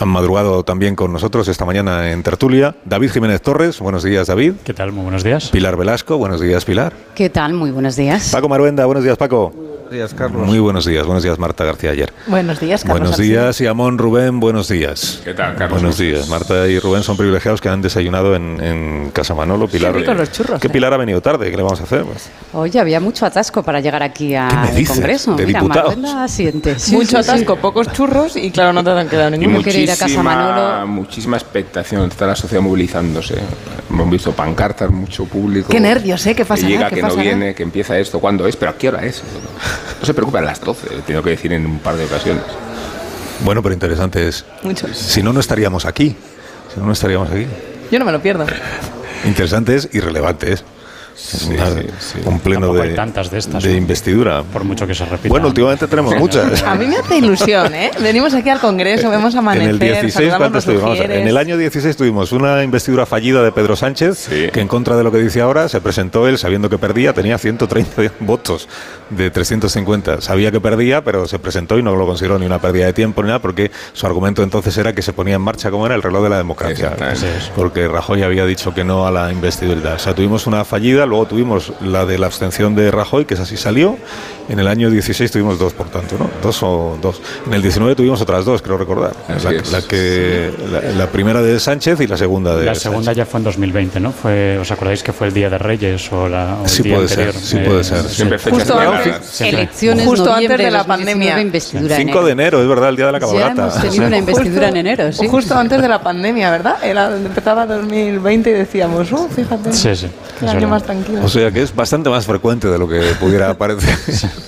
Han madrugado también con nosotros esta mañana en tertulia David Jiménez Torres. Buenos días, David. ¿Qué tal? Muy buenos días. Pilar Velasco. Buenos días, Pilar. ¿Qué tal? Muy buenos días. Paco Maruenda. Buenos días, Paco. Buenos días, Carlos. Muy buenos días. Buenos días, Marta García ayer. Buenos días, Carlos. Buenos días, y Amón Rubén. Buenos días. ¿Qué tal, Carlos? Buenos días. Marta y Rubén son privilegiados que han desayunado en, en Casa Manolo. Pilar, Qué ricos los churros, ¿Qué eh. Pilar ha venido tarde? ¿Qué le vamos a hacer? Pues, Oye, había mucho atasco para llegar aquí al ¿Qué me dices? Congreso. ¿De Mira, diputados? Maruenda asiente. Sí, Mucho sí, sí. atasco, pocos churros y claro, no te han quedado ninguno. quiere ir a casa Manolo. muchísima expectación, está la sociedad movilizándose. Hemos visto pancartas, mucho público. Qué nervios, ¿eh? ¿Qué pasará? Que llega, ¿Qué que no viene, que empieza esto, ¿cuándo es? ¿Pero a qué hora es? No se preocupen, a las 12, tengo que decir en un par de ocasiones. bueno, pero interesante es. Mucho. Si no, no estaríamos aquí. Si no, no estaríamos aquí. Yo no me lo pierdo. Interesante es y relevante es. Es una- sí, sí. un pleno de, hay tantas de estas, de investidura. Por mucho que se repita. Bueno, últimamente tenemos muchas. A mí me hace ilusión, ¿eh? Venimos aquí al Congreso, vemos En amanecer, el 16, saludamos ¿cuántos los tuvimos? En el año 16 tuvimos una investidura fallida de Pedro Sánchez, Sí. que en contra de lo que dice ahora, se presentó él sabiendo que perdía, tenía 130 votos de 350. Sabía que perdía, pero se presentó y no lo consideró ni una pérdida de tiempo ni nada, porque su argumento entonces era que se ponía en marcha como era el reloj de la democracia. Porque Rajoy había dicho que no a la investidura. O sea, tuvimos una fallida, luego tuvimos la de la abstención de Rajoy, que esa sí salió. En el año 16 tuvimos dos, por tanto, ¿no? Dos o dos. En el 19 tuvimos otras dos, creo recordar. La, la que, la, la primera de Sánchez y la segunda de La segunda Sánchez. ya fue en 2020, ¿no? Fue, ¿Os acordáis que fue el Día de Reyes o, la, o el Sí día puede ser, anterior? sí puede ser. Siempre Justo antes-. Elecciones Justo antes de la 2019, pandemia. investidura 5 enero. de enero, es verdad, el día de la Ya cabalgata. hemos tenido una investidura en enero, sí. Justo antes de la pandemia, ¿verdad? Era, empezaba 2020 y decíamos, oh, fíjate. Sí, sí. Qué año verdad. más tranquilo. O sea que es bastante más frecuente de lo que pudiera parecer.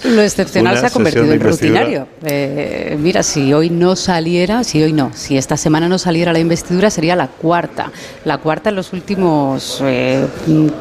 Lo excepcional Una se ha convertido en rutinario. Eh, mira, si hoy no saliera, si hoy no, si esta semana no saliera la investidura, sería la cuarta. La cuarta en los últimos eh,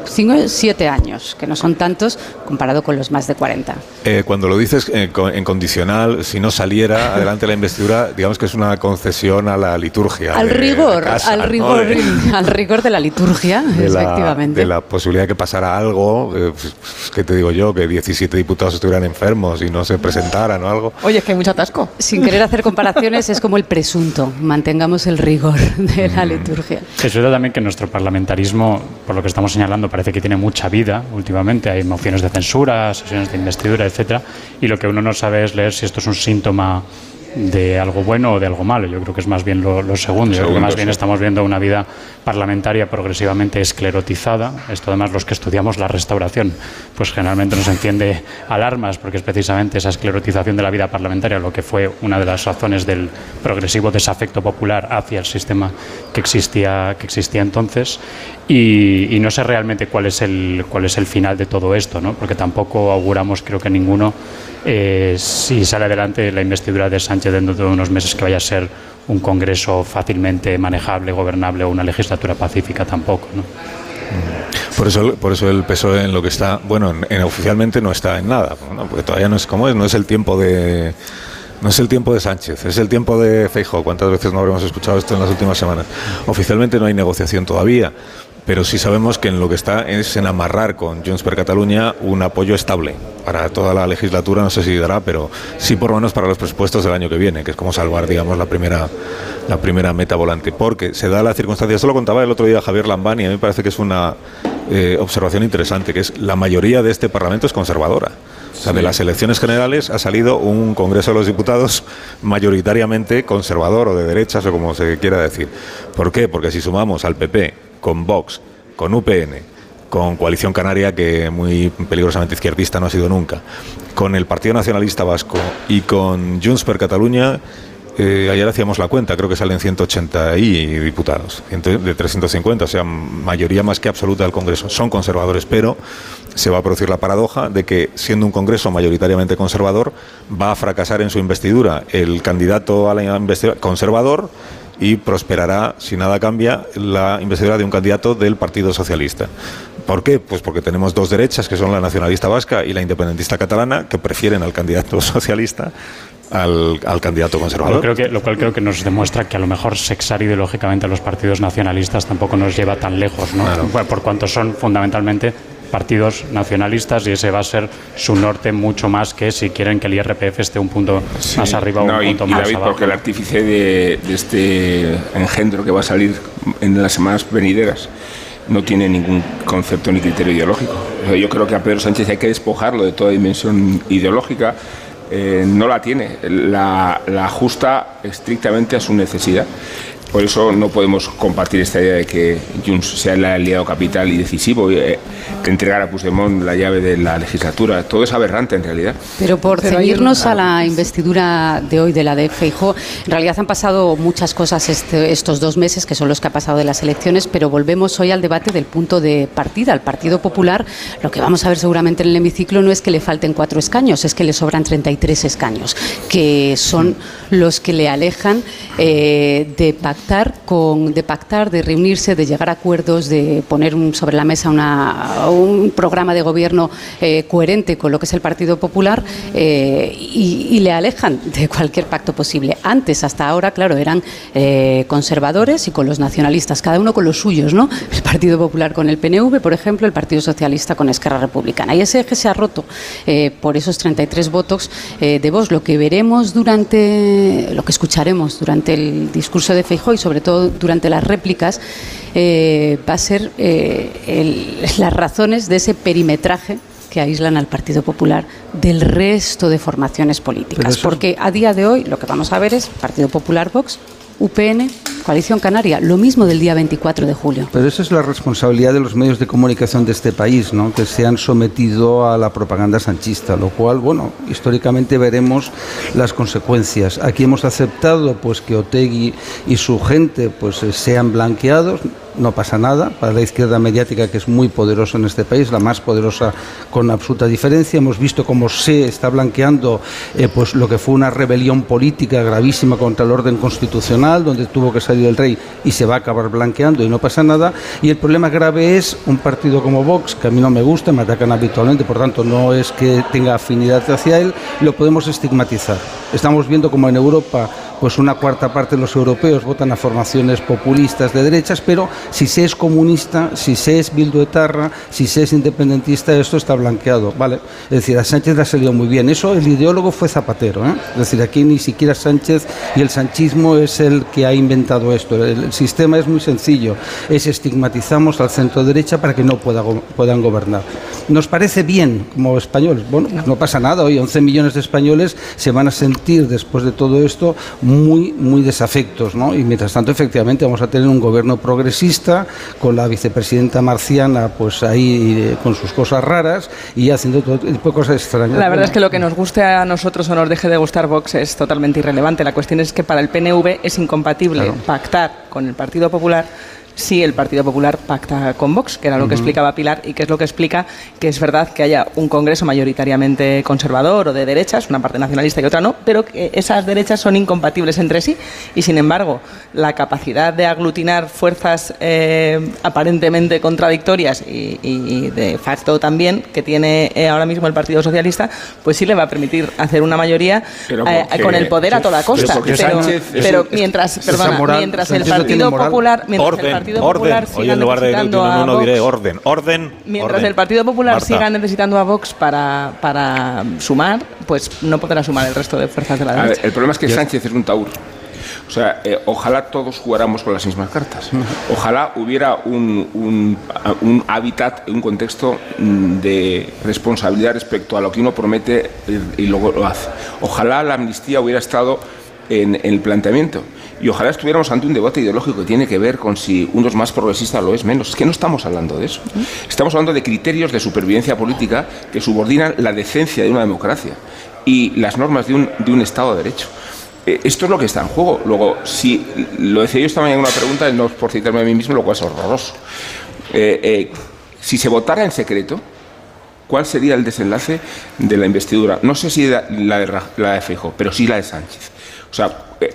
cinco, siete años, que no son tantos comparado con los más de 40. Eh, cuando lo dices eh, en condicional, si no saliera adelante la investidura, digamos que es una concesión a la liturgia. Al de- de rigor, casa, al ¿no? rigor, De- al rigor de la liturgia, de la, efectivamente. de la posibilidad de que pasara algo, eh, pues, ¿qué te digo yo? Que 17 diputados estuvieran enfermos y no se presentaran o algo. Oye, es que hay mucho atasco. Sin querer hacer comparaciones, es como el presunto. Mantengamos el rigor de la liturgia. Es verdad también que nuestro parlamentarismo, por lo que estamos señalando, parece que tiene mucha vida últimamente. Hay mociones de censura, sesiones de investidura, etcétera. Y lo que uno no sabe es leer si esto es un síntoma de algo bueno o de algo malo. Yo creo que es más bien lo, lo segundo. Yo creo que más bien estamos viendo una vida parlamentaria progresivamente esclerotizada. Esto además los que estudiamos la restauración, pues generalmente nos enciende alarmas porque es precisamente esa esclerotización de la vida parlamentaria lo que fue una de las razones del progresivo desafecto popular hacia el sistema que existía, que existía entonces. Y, y no sé realmente cuál es el cuál es el final de todo esto, ¿no? porque tampoco auguramos, creo que ninguno, eh, si sale adelante la investidura de Sánchez dentro de unos meses que vaya a ser un Congreso fácilmente manejable, gobernable o una legislatura pacífica tampoco. ¿no? Por eso, por eso el PSOE en lo que está, bueno, en, en oficialmente no está en nada, ¿no? porque todavía no es como es, no es el tiempo de no es el tiempo de Sánchez, es el tiempo de Feijóo. ¿Cuántas veces no habremos escuchado esto en las últimas semanas? Oficialmente no hay negociación todavía, pero sí sabemos que en lo que está es en amarrar con Junts per Catalunya un apoyo estable para toda la legislatura, no sé si dará, pero sí por lo menos para los presupuestos del año que viene, que es como salvar, digamos, la primera la primera meta volante, porque se da la circunstancia, esto lo contaba el otro día Javier Lambán y a mí me parece que es una eh, observación interesante, que es la mayoría de este Parlamento es conservadora. O sea, de las elecciones generales ha salido un Congreso de los Diputados mayoritariamente conservador o de derechas o como se quiera decir. ¿Por qué? Porque si sumamos al PP con Vox, con UPN, con Coalición Canaria, que muy peligrosamente izquierdista no ha sido nunca, con el Partido Nacionalista Vasco y con Junts per Catalunya, eh, ayer hacíamos la cuenta, creo que salen 180 y diputados, de 350, o sea, mayoría más que absoluta del Congreso. Son conservadores, pero se va a producir la paradoja de que, siendo un Congreso mayoritariamente conservador, va a fracasar en su investidura el candidato a la investidura conservador y prosperará, si nada cambia, la investidura de un candidato del Partido Socialista. ¿Por qué? Pues porque tenemos dos derechas, que son la nacionalista vasca y la independentista catalana, que prefieren al candidato socialista al, al candidato conservador. creo que, lo cual creo que nos demuestra que a lo mejor sexar ideológicamente a los partidos nacionalistas tampoco nos lleva tan lejos, ¿no? Claro. Por cuanto son fundamentalmente partidos nacionalistas y ese va a ser su norte mucho más que si quieren que el IRPF esté un punto más arriba o un y, punto y más David, abajo. porque el artífice de, de este engendro que va a salir en las semanas venideras no tiene ningún concepto ni criterio ideológico. Yo creo que a Pedro Sánchez hay que despojarlo de toda dimensión ideológica. Eh, no la tiene, la, la ajusta estrictamente a su necesidad. Por eso no podemos compartir esta idea de que Junts sea el aliado capital y decisivo, y, eh, entregar a Puigdemont la llave de la legislatura. Todo es aberrante en realidad. Pero por Pero ceñirnos un- a la investidura de hoy de la de Feijóo, en realidad han pasado muchas cosas este- estos dos meses, que son los que ha pasado de las elecciones, pero volvemos hoy al debate del punto de partida. Al Partido Popular, lo que vamos a ver seguramente en el hemiciclo no es que le falten cuatro escaños, es que le sobran 33 escaños, que son los que le alejan eh, de pactar con, de pactar, de reunirse, de llegar a acuerdos, de poner un- sobre la mesa una- un programa de gobierno eh, coherente con lo que es el Partido Popular eh, y, le alejan de cualquier pacto posible. Antes, hasta ahora, claro, eran eh, conservadores y con los nacionalistas, cada uno con los suyos, ¿no? El Partido Popular con el PNV, por ejemplo, el Partido Socialista con Esquerra Republicana. Y ese eje se ha roto por esos 33 votos de voz. Lo que veremos durante, lo que escucharemos durante el discurso de Feijóo y sobre todo durante las réplicas eh, va a ser eh, el- las razones de ese perimetraje que aíslan al Partido Popular del resto de formaciones políticas. Porque a día de hoy lo que vamos a ver es Partido Popular Vox, UPN, Coalición Canaria, lo mismo del día 24 de julio. Pero esa es la responsabilidad de los medios de comunicación de este país, ¿no? que se han sometido a la propaganda sanchista, lo cual, bueno, históricamente veremos las consecuencias. Aquí hemos aceptado pues que Otegui y su gente pues eh, sean blanqueados, no pasa nada, para la izquierda mediática que es muy poderosa en este país, la más poderosa con absoluta diferencia. Hemos visto cómo se está blanqueando eh, pues lo que fue una rebelión política gravísima contra el orden constitucional, donde tuvo que salir el rey y se va a acabar blanqueando y no pasa nada. Y el problema grave es un partido como Vox, que a mí no me gusta, me atacan habitualmente, por tanto no es que tenga afinidad hacia él, lo podemos estigmatizar. Estamos viendo como en Europa pues una cuarta parte de los europeos votan a formaciones populistas de derechas, pero si se es comunista, si se es bilduetarra, si se es independentista, esto está blanqueado, ¿vale? Es decir, a Sánchez le ha salido muy bien. Eso, el ideólogo fue Zapatero, ¿eh? Es decir, aquí ni siquiera Sánchez y el sanchismo es el que ha inventado esto. El, el sistema es muy sencillo, es estigmatizamos al centro derecha para que no pueda go- puedan gobernar. ¿Nos parece bien como españoles? Bueno, no pasa nada, hoy 11 millones de españoles se van a sentir después de todo esto muy, muy desafectos, ¿no? Y mientras tanto, efectivamente, vamos a tener un gobierno progresista con la vicepresidenta marciana, pues ahí eh, con sus cosas raras y haciendo todo tipo de cosas extrañas. La verdad es que lo que nos guste a nosotros o nos deje de gustar Vox es totalmente irrelevante. La cuestión es que para el PNV es incompatible Claro. pactar con el Partido Popular si el Partido Popular pacta con Vox, que era lo que explicaba Pilar y que es lo que explica que es verdad que haya un Congreso mayoritariamente conservador o de derechas, una parte nacionalista y otra no, pero que esas derechas son incompatibles entre sí y sin embargo la capacidad de aglutinar fuerzas eh, aparentemente contradictorias y, y de facto también que tiene eh, ahora mismo el Partido Socialista, pues sí le va a permitir hacer una mayoría eh, con el poder a toda costa. Pero, Sánchez pero mientras, perdona, moral, mientras el Partido. Popular, mientras el Partido orden. Popular Hoy siga en lugar de necesitando a no diré Vox, orden. Orden. Mientras orden. el Partido Popular Marta. siga necesitando a Vox para, para sumar, pues no podrá sumar el resto de fuerzas de la A ver, derecha. el problema es que Sánchez es un taur. O sea, eh, ojalá todos jugáramos con las mismas cartas. Ojalá hubiera un, un, hábitat, un contexto mm, de responsabilidad respecto a lo que uno promete y, luego lo hace. Ojalá la amnistía hubiera estado en, en el planteamiento. Y ojalá estuviéramos ante un debate ideológico que tiene que ver con si uno es más progresista o lo es menos. Es que no estamos hablando de eso. Estamos hablando de criterios de supervivencia política que subordinan la decencia de una democracia y las normas de un, de un Estado de Derecho. Eh, Esto es lo que está en juego. Luego, si lo decía yo esta mañana en una pregunta, no es por citarme a mí mismo, lo cual es horroroso. Eh, eh, si se votara en secreto, ¿cuál sería el desenlace de la investidura? No sé si la la de, la de Feijóo, pero sí la de Sánchez. O sea,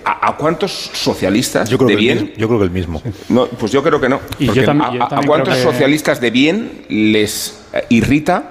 ¿a, a cuántos socialistas Yo creo, de bien? mismo, yo creo que el mismo. No, pues yo creo que no. Y yo a, yo a- también ¿a cuántos que- socialistas de bien les irrita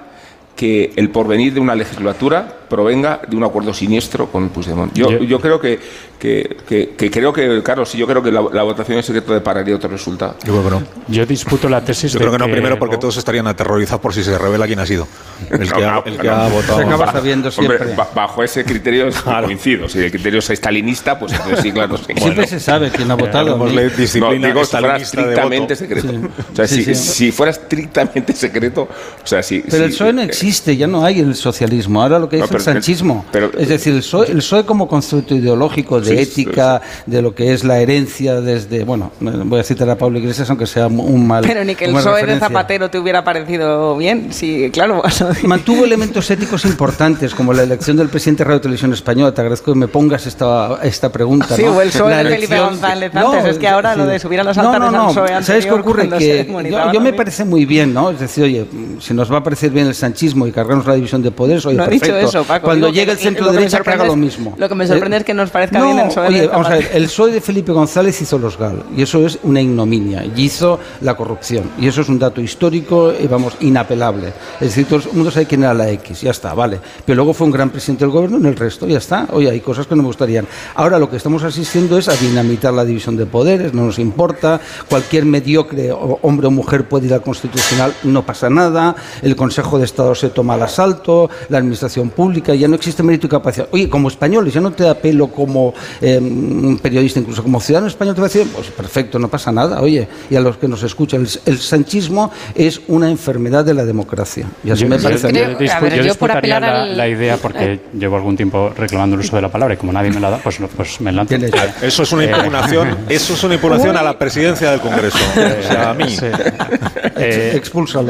que el porvenir de una legislatura provenga de un acuerdo siniestro con Puigdemont. Yo, yo, creo que, que, que, creo que, Carlos, sí, yo creo que la, votación en secreto depararía otro resultado. Yo creo que no. Yo disputo la tesis yo creo que no, primero porque todos estarían aterrorizados por si se revela quién ha sido el que, ha, el que ha, votado. Se acaba sabiendo siempre. bajo ese criterio coincido. Si el criterio es estalinista, pues entonces sí, claro. Siempre se sabe quién ha votado. Digo, fuera estrictamente secreto. O sea, si, si, fuera estrictamente secreto, o sea, si, Pero el PSOE no existe, ya no hay el socialismo. Ahora lo que es el sanchismo. es decir, el PSOE, el como concepto ideológico de ética, de lo que es la herencia desde, bueno, voy a citar a Pablo Iglesias, aunque sea un mal. Pero ni que el PSOE de Zapatero te hubiera parecido bien, sí, claro. Mantuvo elementos éticos importantes, como la elección del presidente de Radio Televisión Española. Te agradezco que me pongas esta, esta pregunta. Sí, o el PSOE de Felipe González antes. es que ahora lo de subir a los altares no, no, no. ¿Sabes qué ocurre? Que yo, me parece muy bien, ¿no? Es decir, oye, si nos va a parecer bien el sanchismo y cargarnos la división de poderes, oye, perfecto. Dicho eso, Paco. Cuando llegue el centro derecha, que haga lo mismo. Lo que me sorprende es que nos parezca bien el PSOE. Oye, vamos a ver, el PSOE de Felipe González hizo los GAL y eso es una ignominia y hizo la corrupción y eso es un dato histórico y vamos inapelable. Es decir, todo el mundo sabe quién era la X, ya está, vale. Pero luego fue un gran presidente del gobierno en el resto, ya está. Oye, hay cosas que no me gustarían. Ahora lo que estamos asistiendo es a dinamitar la división de poderes, no nos importa. Cualquier mediocre hombre o mujer puede ir al constitucional, no pasa nada. El Consejo de Estado se toma al asalto, la administración pública, ya no existe mérito y capacidad. Oye, como españoles, ya no te da pelo como em, periodista, incluso como ciudadano español, te va a decir, pues perfecto, no pasa nada. Oye, y a los que nos escuchan, el, sanchismo es una enfermedad de la democracia. Y así me parece yo, disputaría la, idea, porque llevo algún tiempo reclamando el uso de la palabra y como nadie me la da, pues, pues me lanzo. Eso es una impugnación, eso es una impugnación a la presidencia del Congreso. o sea, a mí. Eh,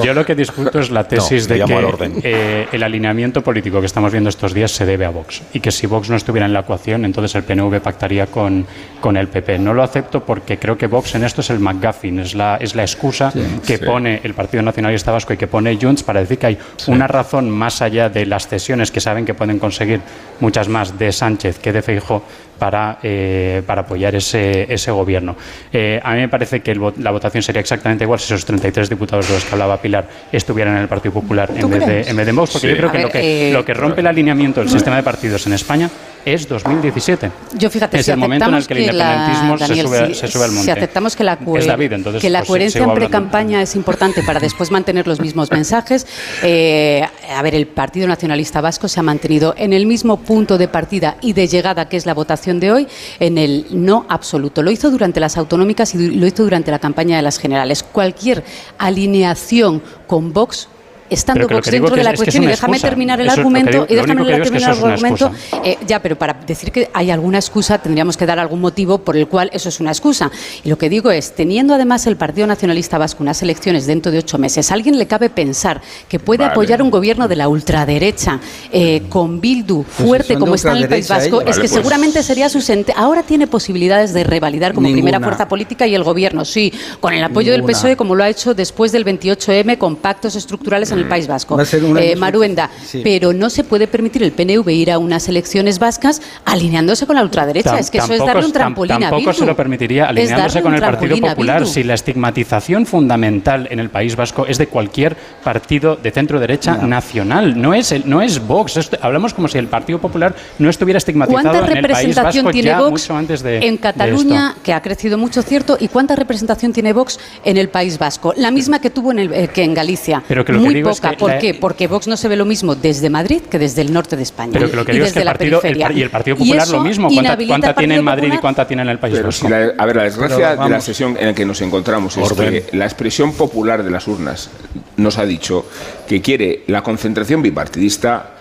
yo lo que discuto es la tesis de que eh, el alineamiento político que estamos viendo estos días se debe a Vox. Y que si Vox no estuviera en la ecuación, entonces el PNV pactaría con, con el PP. No lo acepto porque creo que Vox en esto es el McGuffin, es la, es la excusa que pone el Partido Nacionalista Vasco y que pone Junts para decir que hay una razón más allá de las cesiones que saben que pueden conseguir muchas más de Sánchez que de Feijóo para, eh, para apoyar ese, ese gobierno. Eh, a mí me parece que la votación sería exactamente igual si esos 33 diputados de los que hablaba Pilar estuvieran en el Partido Popular en vez, de, en vez, de, Vox, porque yo creo que, lo, que eh, lo que rompe el alineamiento del sistema de partidos en España es 2017. Yo fíjate, es el momento en el que el independentismo se, sube, se, sube, al monte. Si aceptamos que la, que la pues, coherencia en pre-campaña es importante para después mantener los mismos mensajes, eh, a ver, el Partido Nacionalista Vasco se ha mantenido en el mismo punto de partida y de llegada que es la votación de hoy, en el no absoluto. Lo hizo durante las autonómicas y lo hizo durante la campaña de las generales. Cualquier alineación con Vox estando Vox dentro de la cuestión, y déjame terminar el argumento, y déjame terminar el argumento, eh, ya, pero para decir que hay alguna excusa tendríamos que dar algún motivo por el cual eso es una excusa. Y lo que digo es, teniendo además el Partido Nacionalista Vasco unas elecciones dentro de ocho meses, ¿a alguien le cabe pensar que puede apoyar un gobierno de la ultraderecha eh, con Bildu pues fuerte como está en el País Vasco? es que pues. seguramente sería su ahora tiene posibilidades de revalidar como primera fuerza política y el gobierno, sí, con el apoyo del PSOE como lo ha hecho después del 28M con pactos estructurales en el País Vasco, eh, Maruenda, pero no se puede permitir el PNV ir a unas elecciones vascas alineándose con la ultraderecha. es que eso es darle un trampolín a Tampoco se lo permitiría alineándose con el Partido Popular si la estigmatización fundamental en el País Vasco es de cualquier partido de centro derecha nacional. No es, el, no es Vox. hablamos como si el Partido Popular no estuviera estigmatizado en el País Vasco tiene ya Vox mucho antes de en Cataluña, que ha crecido mucho, cierto, y cuánta representación tiene Vox en el País Vasco, la misma que tuvo en el, eh, que en Galicia. Pero que lo Muy que ¿Por qué? Porque Vox no se ve lo mismo desde Madrid que desde el norte de España. Pero que lo que digo es que el partido, y el Partido Popular lo mismo. ¿Cuánta, tiene en Madrid y cuánta tiene en el País Vasco? a ver, la desgracia de la sesión en la que nos encontramos es que la expresión popular de las urnas nos ha dicho que quiere la concentración bipartidista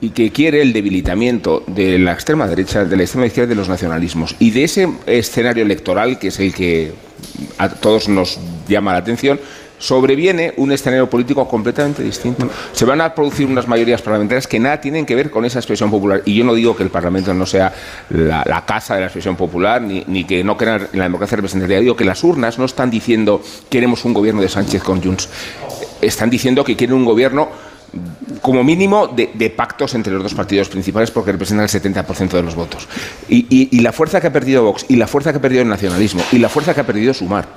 y que quiere el debilitamiento de la extrema derecha, de la extrema izquierda de los nacionalismos. Y de ese escenario electoral, que es el que a todos nos llama la atención, sobreviene un escenario político completamente distinto. Se van a producir unas mayorías parlamentarias que nada tienen que ver con esa expresión popular. Y yo no digo que el Parlamento no sea la, casa de la expresión popular, ni, que no crean en la democracia representativa. Digo que las urnas no están diciendo queremos un gobierno de Sánchez con Junts. Están diciendo que quieren un gobierno como mínimo de, pactos entre los dos partidos principales porque representan el 70% de los votos. Y, y la fuerza que ha perdido Vox, y la fuerza que ha perdido el nacionalismo, y la fuerza que ha perdido Sumar,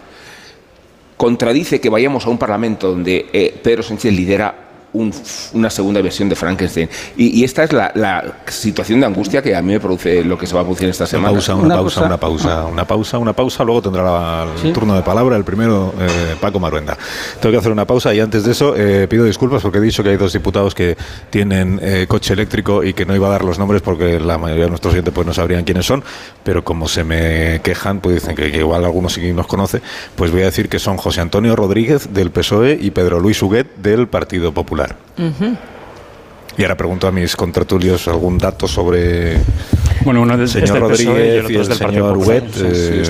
contradice que vayamos a un Parlamento donde eh, Pedro Sánchez lidera una segunda versión de Frankenstein. Y, esta es la, situación de angustia que a mí me produce lo que se va a producir esta semana. Una pausa, una, pausa, una pausa, una pausa, una pausa, luego tendrá el turno de palabra el primero, eh, Paco Maruenda. Tengo que hacer una pausa y antes de eso eh, pido disculpas porque he dicho que hay dos diputados que tienen eh, coche eléctrico y que no iba a dar los nombres porque la mayoría de nuestros oyentes pues no sabrían quiénes son, pero como se me quejan, pues dicen que, igual algunos sí nos conoce, pues voy a decir que son José Antonio Rodríguez del PSOE y Pedro Luis Huguet del Partido Popular. ever. Mm-hmm. Y ahora pregunto a mis contratulios algún dato sobre bueno, uno del señor Rodríguez y, el, señor Huet. Eh,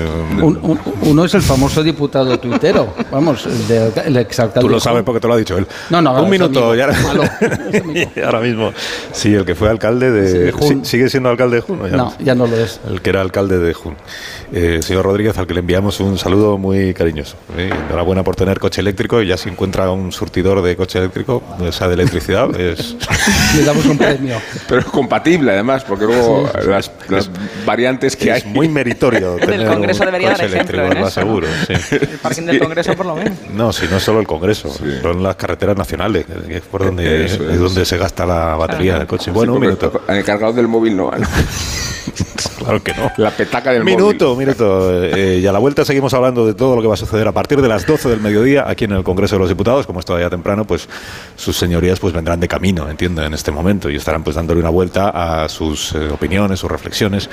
uno es el famoso diputado tuitero, vamos, el, exalcalde. Tú lo sabes porque te lo ha dicho él. No, no, un minuto. Ya, ahora mismo. Sí, el que fue alcalde de. Jun. ¿Sigue siendo alcalde de Jun? no, ya no lo es. El que era alcalde de Jun. Eh, señor Rodríguez, al que le enviamos un saludo muy cariñoso. ¿eh? Enhorabuena por tener coche eléctrico y ya si encuentra un surtidor de coche eléctrico, o sea, de electricidad, es... Le damos un premio. Pero es compatible además, porque luego las, variantes que es hay... muy meritorio tener el Congreso un debería coche dar ejemplo eléctrico, lo aseguro. Sí. El parking del Congreso por lo menos. No, si no es solo el Congreso, son las carreteras nacionales, que es por donde, es, donde se gasta la batería del coche. Bueno, un minuto. En el cargador del móvil no. claro que no. La petaca del minuto, Minuto, eh, y a la vuelta seguimos hablando de todo lo que va a suceder a partir de las 12 del mediodía aquí en el Congreso de los Diputados. Como es todavía temprano, pues sus señorías pues vendrán de camino, entiendo, en este momento y estarán pues dándole una vuelta a sus eh, opiniones, sus reflexiones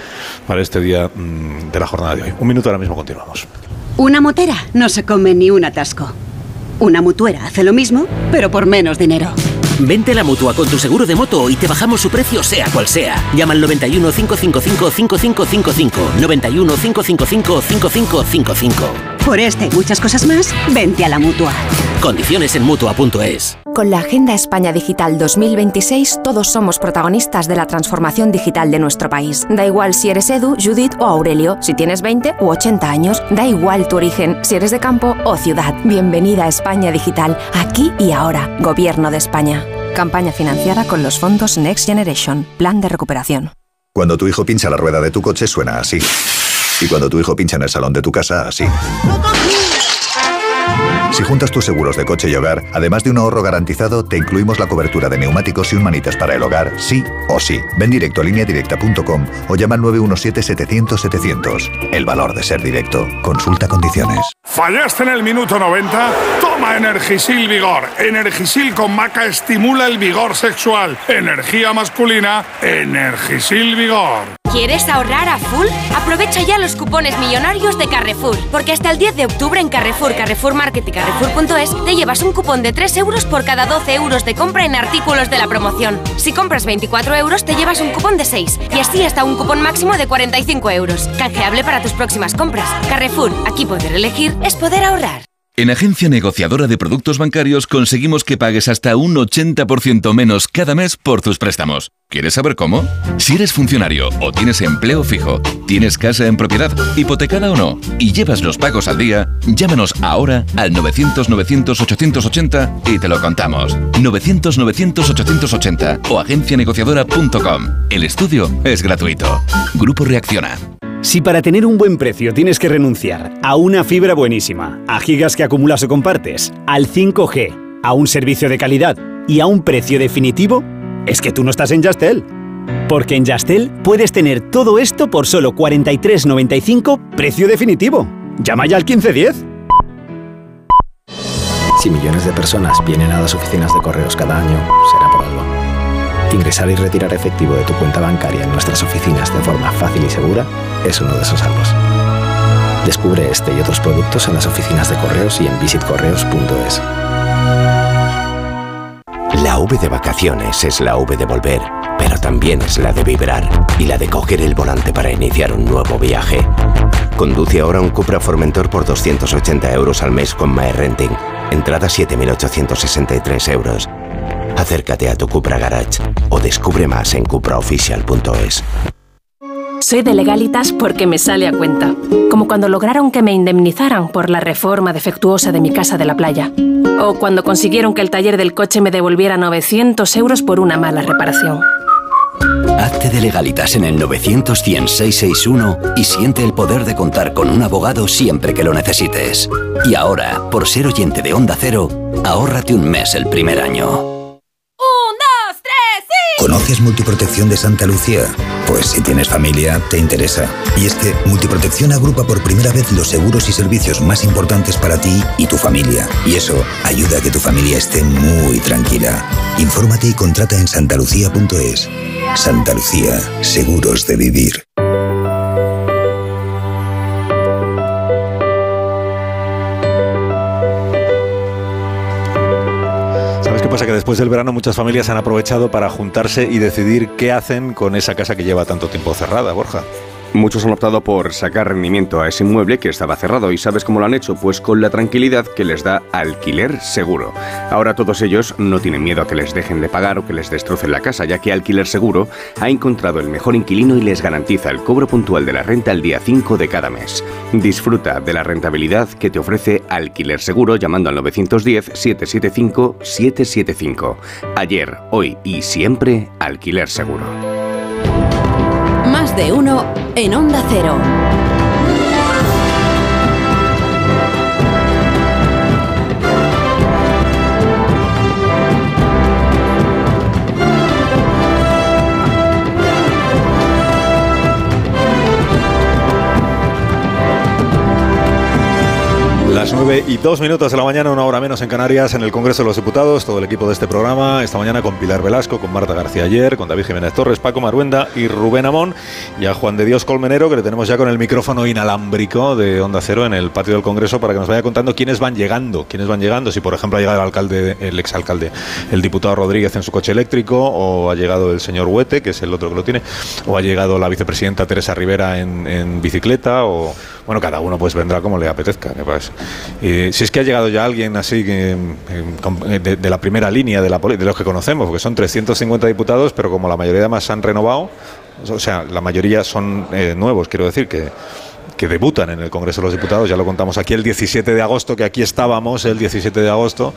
para este día mm, de la jornada de hoy. Un minuto, ahora mismo continuamos. Una motera no se come ni un atasco. Una mutuera hace lo mismo, pero por menos dinero. Vente a la mutua con tu seguro de moto y te bajamos su precio, sea cual sea. Llama al 91 555 5555. 91 555 5555. Por este y muchas cosas más, vente a la mutua. Condiciones en mutua.es. Con la Agenda España Digital 2026, todos somos protagonistas de la transformación digital de nuestro país. Da igual si eres Edu, Judith o Aurelio, si tienes 20 u 80 años, da igual tu origen, si eres de campo o ciudad. Bienvenida a España Digital, aquí y ahora. Gobierno de España. Campaña financiada con los fondos Next Generation, Plan de Recuperación. Cuando tu hijo pincha la rueda de tu coche suena así. Y cuando tu hijo pincha en el salón de tu casa, así. Si juntas tus seguros de coche y hogar, además de un ahorro garantizado, te incluimos la cobertura de neumáticos y un manitas para el hogar, sí o sí. Ven directo a lineadirecta.com o llama al 917-700-700. El valor de ser directo. Consulta condiciones. ¿Fallaste en el minuto 90? Toma Energisil Vigor. Energisil con maca estimula el vigor sexual. Energía masculina, Energisil Vigor. ¿Quieres ahorrar a full? Aprovecha ya los cupones millonarios de Carrefour, porque hasta el 10 de octubre en Carrefour, Carrefour Market y Carrefour.es te llevas un cupón de 3 euros por cada 12 euros de compra en artículos de la promoción. Si compras 24 euros te llevas un cupón de 6 y así hasta un cupón máximo de 45 euros. Canjeable para tus próximas compras. Carrefour, aquí poder elegir es poder ahorrar. En Agencia Negociadora de Productos Bancarios conseguimos que pagues hasta un 80% menos cada mes por tus préstamos. ¿Quieres saber cómo? Si eres funcionario o tienes empleo fijo, tienes casa en propiedad, hipotecada o no, y llevas los pagos al día, llámanos ahora al 900-900-880 y te lo contamos. 900-900-880 o agencianegociadora.com. El estudio es gratuito. Grupo Reacciona. Si para tener un buen precio tienes que renunciar a una fibra buenísima, a gigas que acumulas o compartes, al 5G, a un servicio de calidad y a un precio definitivo, es que tú no estás en Yastel. Porque en Yastel puedes tener todo esto por solo 43.95 precio definitivo. Llama ya al 1510. Si millones de personas vienen a las oficinas de correos cada año, será por algo. Ingresar y retirar efectivo de tu cuenta bancaria en nuestras oficinas de forma fácil y segura es uno de esos algo. Descubre este y otros productos en las oficinas de correos y en visitcorreos.es. La V de vacaciones es la V de volver, pero también es la de vibrar y la de coger el volante para iniciar un nuevo viaje. Conduce ahora un Cupra Formentor por 280 euros al mes con MyRenting. Entrada 7.863 euros. Acércate a tu Cupra Garage o descubre más en cupraofficial.es. Soy de legalitas porque me sale a cuenta. Como cuando lograron que me indemnizaran por la reforma defectuosa de mi casa de la playa. O cuando consiguieron que el taller del coche me devolviera 900 euros por una mala reparación. Hazte de legalitas en el 900 y siente el poder de contar con un abogado siempre que lo necesites. Y ahora, por ser oyente de Onda Cero, ahórrate un mes el primer año. Es Multiprotección de Santa Lucía? Pues si tienes familia, te interesa. Y es que Multiprotección agrupa por primera vez los seguros y servicios más importantes para ti y tu familia. Y eso ayuda a que tu familia esté muy tranquila. Infórmate y contrata en santalucía.es. Santa Lucía, seguros de vivir. Pasa? Que después del verano muchas familias han aprovechado para juntarse y decidir qué hacen con esa casa que lleva tanto tiempo cerrada, Borja. Muchos han optado por sacar rendimiento a ese inmueble que estaba cerrado y ¿sabes cómo lo han hecho? Pues con la tranquilidad que les da alquiler seguro. Ahora todos ellos no tienen miedo a que les dejen de pagar o que les destrocen la casa, ya que Alquiler Seguro ha encontrado el mejor inquilino y les garantiza el cobro puntual de la renta el día 5 de cada mes. Disfruta de la rentabilidad que te ofrece Alquiler Seguro llamando al 910-775-775. Ayer, hoy y siempre, Alquiler Seguro. De uno en Onda Cero. Las 9 y 2 minutos de la mañana, una hora menos en Canarias, en el Congreso de los Diputados, todo el equipo de este programa, esta mañana con Pilar Velasco, con Marta García Ayer, con David Jiménez Torres, Paco Maruenda y Rubén Amón, y a Juan de Dios Colmenero, que le tenemos ya con el micrófono inalámbrico de Onda Cero en el patio del Congreso, para que nos vaya contando quiénes van llegando, quiénes van llegando, si por ejemplo ha llegado el alcalde, el exalcalde, el diputado Rodríguez en su coche eléctrico, o ha llegado el señor Huete, que es el otro que lo tiene, o ha llegado la vicepresidenta Teresa Rivera en, en bicicleta, o bueno, cada uno pues vendrá como le apetezca, me parece. Si es que ha llegado ya alguien así que, eh, de, la primera línea de, la, de los que conocemos, porque son 350 diputados, pero como la mayoría además se han renovado, o sea, la mayoría son eh, nuevos, quiero decir que que debutan en el Congreso de los Diputados, ya lo contamos aquí el 17 de agosto, que aquí estábamos el 17 de agosto,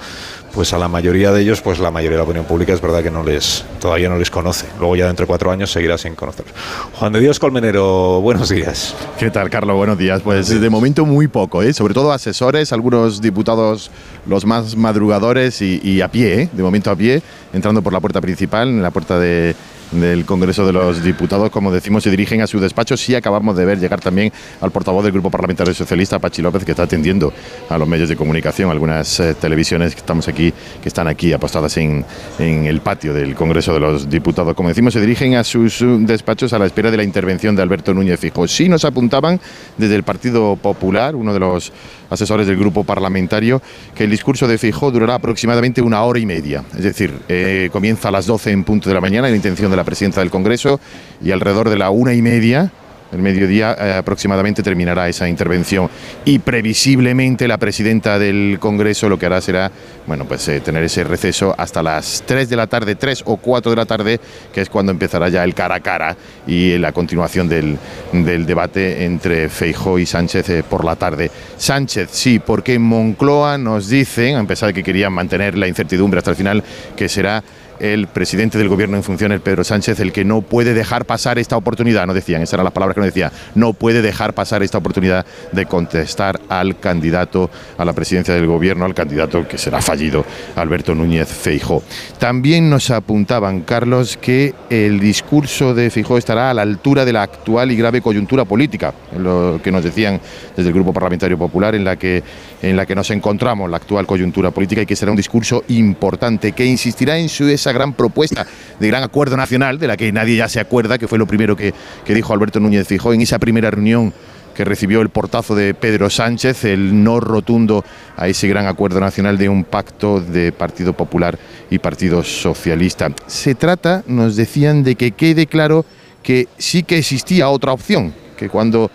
pues a la mayoría de ellos, pues la mayoría de la opinión pública es verdad que no les, todavía no les conoce. Luego ya dentro de cuatro años seguirá sin conocerlos. Juan de Dios Colmenero, buenos días. ¿Qué tal, Carlos? Buenos días. Pues de momento muy poco, ¿eh? sobre todo asesores, algunos diputados los más madrugadores y, y a pie, ¿eh? de momento a pie, entrando por la puerta principal, en la puerta de, del Congreso de los Diputados, como decimos, se dirigen a su despacho. Sí acabamos de ver llegar también al portavoz del Grupo Parlamentario Socialista, Pachi López, que está atendiendo a los medios de comunicación, algunas eh, televisiones que estamos aquí, que están aquí apostadas en, en el patio del Congreso de los Diputados. Como decimos, se dirigen a sus eh, despachos a la espera de la intervención de Alberto Núñez Fijo. Sí nos apuntaban desde el Partido Popular, uno de los asesores del grupo parlamentario, que el discurso de Fijó durará aproximadamente una hora y media. Es decir, eh, comienza a las 12 en punto de la mañana, la intención de la presidenta del Congreso, y alrededor de la una y media, el mediodía, eh, aproximadamente terminará esa intervención. Y previsiblemente la presidenta del Congreso lo que hará será, bueno, pues eh, tener ese receso hasta las 3 de la tarde, 3 o 4 de la tarde, que es cuando empezará ya el cara a cara y la continuación del, del debate entre Feijó y Sánchez eh, por la tarde. Sánchez, sí, porque en Moncloa nos dicen, a pesar de que querían mantener la incertidumbre hasta el final, que será el presidente del gobierno en funciones, Pedro Sánchez, el que no puede dejar pasar esta oportunidad, no decían, esas eran las palabras que nos decía, no puede dejar pasar esta oportunidad de contestar al candidato a la presidencia del gobierno, al candidato que será fallido, Alberto Núñez Feijó. También nos apuntaban, Carlos, que el discurso de Feijó estará a la altura de la actual y grave coyuntura política, lo que nos decían desde el Grupo Parlamentario Popular, en la que, en la que nos encontramos, la actual coyuntura política, y que será un discurso importante, que insistirá en su, esa gran propuesta de gran acuerdo nacional, de la que nadie ya se acuerda, que fue lo primero que, que dijo Alberto Núñez Fijó en esa primera reunión que recibió el portazo de Pedro Sánchez, el no rotundo a ese gran acuerdo nacional de un pacto de Partido Popular y Partido Socialista. Se trata, nos decían, de que quede claro que sí que existía otra opción, que cuando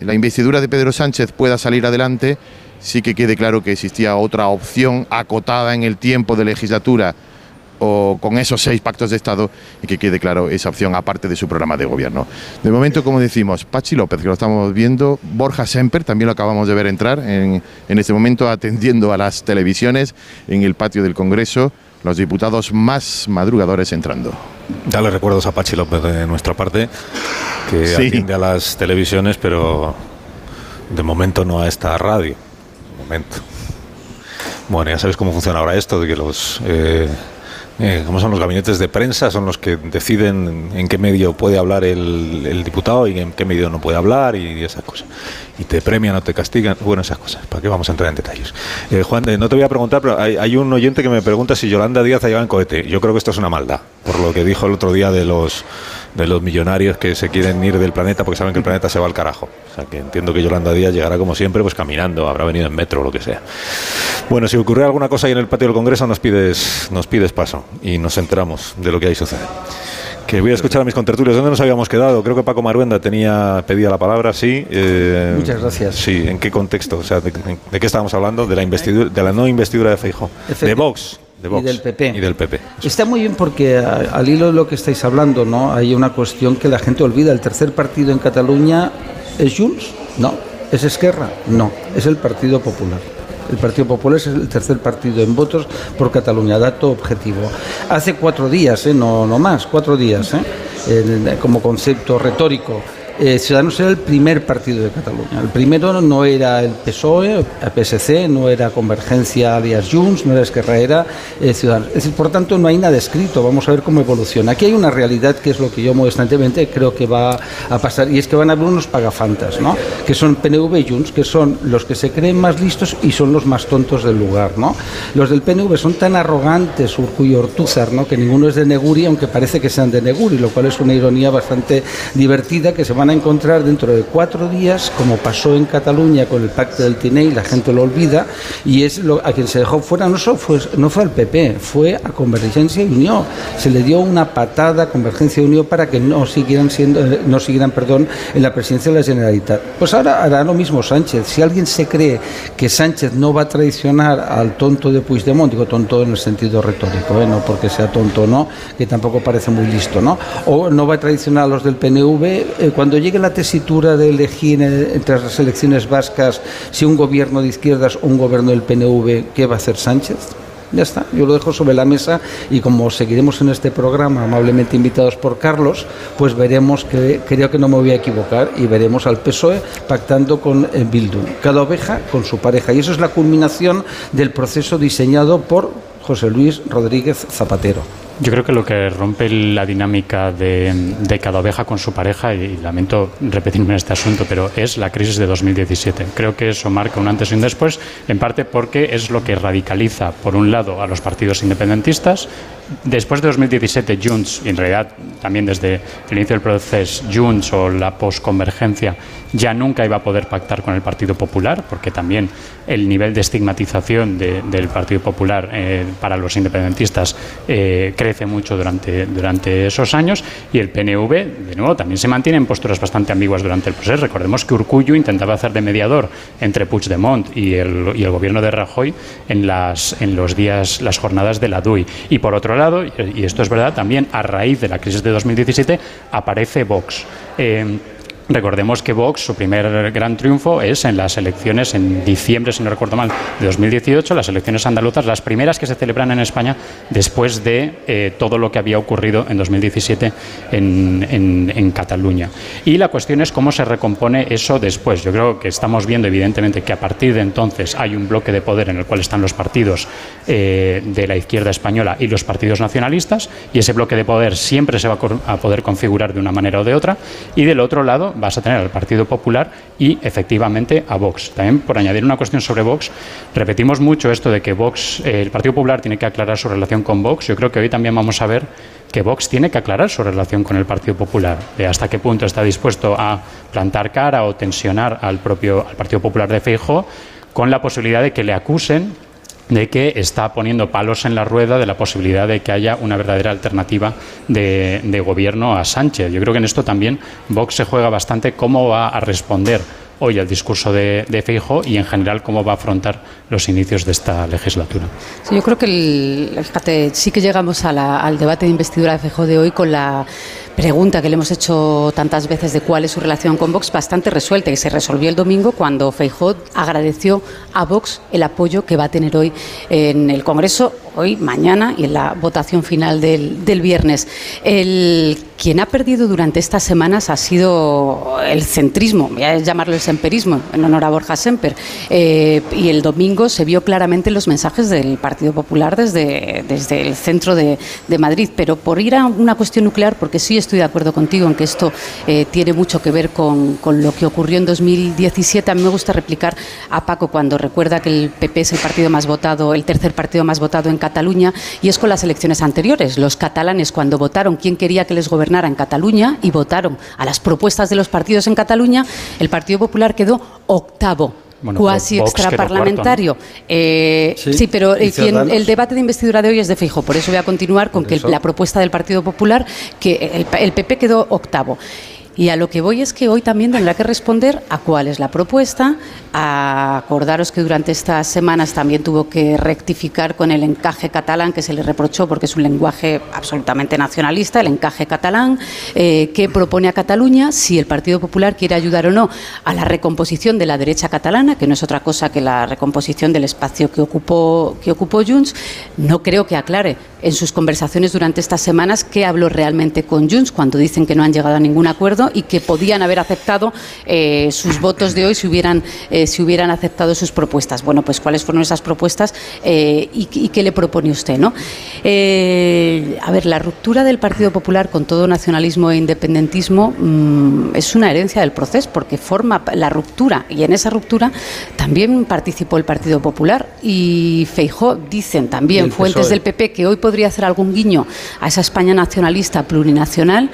la investidura de Pedro Sánchez pueda salir adelante, sí que quede claro que existía otra opción acotada en el tiempo de legislatura o con esos seis pactos de Estado y que quede claro esa opción aparte de su programa de gobierno. De momento, como decimos, Pachi López, que lo estamos viendo, Borja Semper, también lo acabamos de ver entrar en, en este momento atendiendo a las televisiones en el patio del Congreso, los diputados más madrugadores entrando. Dale recuerdos a Pachi López de nuestra parte, que Sí. atiende a las televisiones, pero de momento no a esta radio. Bueno, ya sabes cómo funciona ahora esto, de que los eh, eh, son los gabinetes de prensa, son los que deciden en qué medio puede hablar el, diputado y en qué medio no puede hablar y esas cosas. Y te premian o te castigan, bueno, esas cosas. ¿Para qué vamos a entrar en detalles? Eh, Juan, eh, no te voy a preguntar, pero hay, hay un oyente que me pregunta si Yolanda Díaz ha llegado en cohete. Yo creo que esto es una maldad, por lo que dijo el otro día de los de los millonarios que se quieren ir del planeta porque saben que el planeta se va al carajo. O sea, que entiendo que Yolanda Díaz llegará como siempre, pues caminando, habrá venido en metro o lo que sea. Bueno, si ocurre alguna cosa ahí en el patio del Congreso, nos pides, nos pides paso y nos enteramos de lo que ahí sucede. Que voy a escuchar a mis contertulios. ¿Dónde nos habíamos quedado? Creo que Paco Maruenda tenía pedía la palabra, sí. eh, Muchas gracias. Sí, ¿en qué contexto? O sea, ¿de, de qué estábamos hablando? De la investidura, de la no investidura de Feijóo. De Vox. De Vox. Y del PP. Y del PP. Está muy bien porque a- al hilo de lo que estáis hablando, ¿no? Hay una cuestión que la gente olvida. El tercer partido en Cataluña es Junts, no. ¿Es Esquerra? No. Es el Partido Popular. El Partido Popular es el tercer partido en votos por Cataluña, dato objetivo. Hace cuatro días, ¿eh? no, no más, cuatro días, ¿eh? Como concepto retórico. Eh, Ciudadanos era el primer partido de Cataluña. El primero no era el PSOE, el PSC, no era Convergencia alias Junts, no era Esquerra, era eh, Ciudadanos. Es decir, por tanto, no hay nada escrito. Vamos a ver cómo evoluciona. Aquí hay una realidad que es lo que yo modestamente creo que va a pasar, y es que van a haber unos pagafantas, ¿no? que son PNV Junts, que son los que se creen más listos y son los más tontos del lugar. ¿no? Los del PNV son tan arrogantes, Urcuyo y Ortúzar, ¿no? que ninguno es de Neguri, aunque parece que sean de Neguri, lo cual es una ironía bastante divertida que se van a encontrar dentro de cuatro días, como pasó en Cataluña con el pacto del Tinei, la gente lo olvida, y es lo, a quien se dejó fuera no, solo fue, no fue al PP, fue a Convergencia y Unión. Se le dio una patada a Convergencia y Unión para que no siguieran siendo, eh, no siguieran, perdón, en la presidencia de la Generalitat. Pues ahora hará lo mismo Sánchez. Si alguien se cree que Sánchez no va a traicionar al tonto de Puigdemont, digo tonto en el sentido retórico, ¿eh? no porque sea tonto no, que tampoco parece muy listo, ¿no? O no va a traicionar a los del PNV, eh, cuando llegue la tesitura de elegir entre las elecciones vascas si un gobierno de izquierdas o un gobierno del PNV, ¿qué va a hacer Sánchez? Ya está, yo lo dejo sobre la mesa y como seguiremos en este programa amablemente invitados por Carlos, pues veremos que creo que no me voy a equivocar y veremos al PSOE pactando con eh, Bildu, cada oveja con su pareja. Y eso es la culminación del proceso diseñado por José Luis Rodríguez Zapatero. Yo creo que lo que rompe la dinámica de, de cada oveja con su pareja, y lamento repetirme en este asunto, pero es la crisis de 2017. Creo que eso marca un antes y un después, en parte porque es lo que radicaliza, por un lado, a los partidos independentistas. Después de 2017, Junts, y en realidad también desde el inicio del proceso, Junts o la posconvergencia, ya nunca iba a poder pactar con el Partido Popular, porque también el nivel de estigmatización de- del Partido Popular eh, para los independentistas eh, crece mucho durante, durante esos años y el PNV, de nuevo, también se mantiene en posturas bastante ambiguas durante el proceso. Recordemos que Urcullu intentaba hacer de mediador entre Puigdemont y el, y el gobierno de Rajoy en, las, en los días, las jornadas de la DUI. Y por otro lado, y esto es verdad, también a raíz de la crisis de 2017 aparece Vox. Eh, Recordemos que Vox, su primer gran triunfo es en las elecciones en diciembre, si no recuerdo mal, de 2018, las elecciones andaluzas, las primeras que se celebran en España después de eh, todo lo que había ocurrido en 2017 en, en- en Cataluña. Y la cuestión es cómo se recompone eso después. Yo creo que estamos viendo, evidentemente, que a partir de entonces hay un bloque de poder en el cual están los partidos eh, de la izquierda española y los partidos nacionalistas, y ese bloque de poder siempre se va a poder configurar de una manera o de otra, y del otro lado vas a tener al Partido Popular y efectivamente a Vox. También por añadir una cuestión sobre Vox, repetimos mucho esto de que Vox, eh, el Partido Popular tiene que aclarar su relación con Vox. Yo creo que hoy también vamos a ver que Vox tiene que aclarar su relación con el Partido Popular, de hasta qué punto está dispuesto a plantar cara o tensionar al propio al Partido Popular de Feijóo con la posibilidad de que le acusen de que está poniendo palos en la rueda de la posibilidad de que haya una verdadera alternativa de, gobierno a Sánchez. Yo creo que en esto también Vox se juega bastante cómo va a responder hoy al discurso de, Feijóo y en general cómo va a afrontar los inicios de esta legislatura. Sí, yo creo que el- fíjate, sí que llegamos a la- al debate de investidura de Feijóo de hoy con la pregunta que le hemos hecho tantas veces de cuál es su relación con Vox bastante resuelta y se resolvió el domingo cuando Feijóo agradeció a Vox el apoyo que va a tener hoy en el Congreso, hoy, mañana y en la votación final del, del viernes. El, quien ha perdido durante estas semanas ha sido el centrismo, voy a llamarlo el semperismo, en honor a Borja Semper. Eh, y el domingo se vio claramente los mensajes del Partido Popular desde, desde el centro de, de Madrid. Pero por ir a una cuestión nuclear, porque sí estoy de acuerdo contigo en que esto eh, tiene mucho que ver con, con, lo que ocurrió en 2017. A mí me gusta replicar a Paco cuando recuerda que el PP es el partido más votado, el tercer partido más votado en Cataluña, y es con las elecciones anteriores. Los catalanes, cuando votaron quién quería que les gobernara en Cataluña y votaron a las propuestas de los partidos en Cataluña, el Partido Popular quedó octavo bueno, cuasi extraparlamentario. ¿no? Eh, sí, sí, pero el, quien, el, debate de investidura de hoy es de fijo, por eso voy a continuar con que la propuesta del Partido Popular, que el, el PP quedó octavo. Y a lo que voy es que hoy también tendrá que responder a cuál es la propuesta. A acordaros que durante estas semanas también tuvo que rectificar con el encaje catalán que se le reprochó porque es un lenguaje absolutamente nacionalista, el encaje catalán, eh, que propone a Cataluña si el Partido Popular quiere ayudar o no a la recomposición de la derecha catalana, que no es otra cosa que la recomposición del espacio que ocupó, que ocupó Junts. No creo que aclare en sus conversaciones durante estas semanas qué habló realmente con Junts cuando dicen que no han llegado a ningún acuerdo y que podían haber aceptado eh, sus votos de hoy si hubieran, eh, si hubieran aceptado sus propuestas. Bueno, pues cuáles fueron esas propuestas eh, y, y, qué le propone usted, ¿no? A ver, la ruptura del Partido Popular con todo nacionalismo e independentismo mmm, es una herencia del proceso porque forma la ruptura y en esa ruptura también participó el Partido Popular y Feijó dicen también fuentes PSOE. del PP que hoy podría hacer algún guiño a esa España nacionalista plurinacional,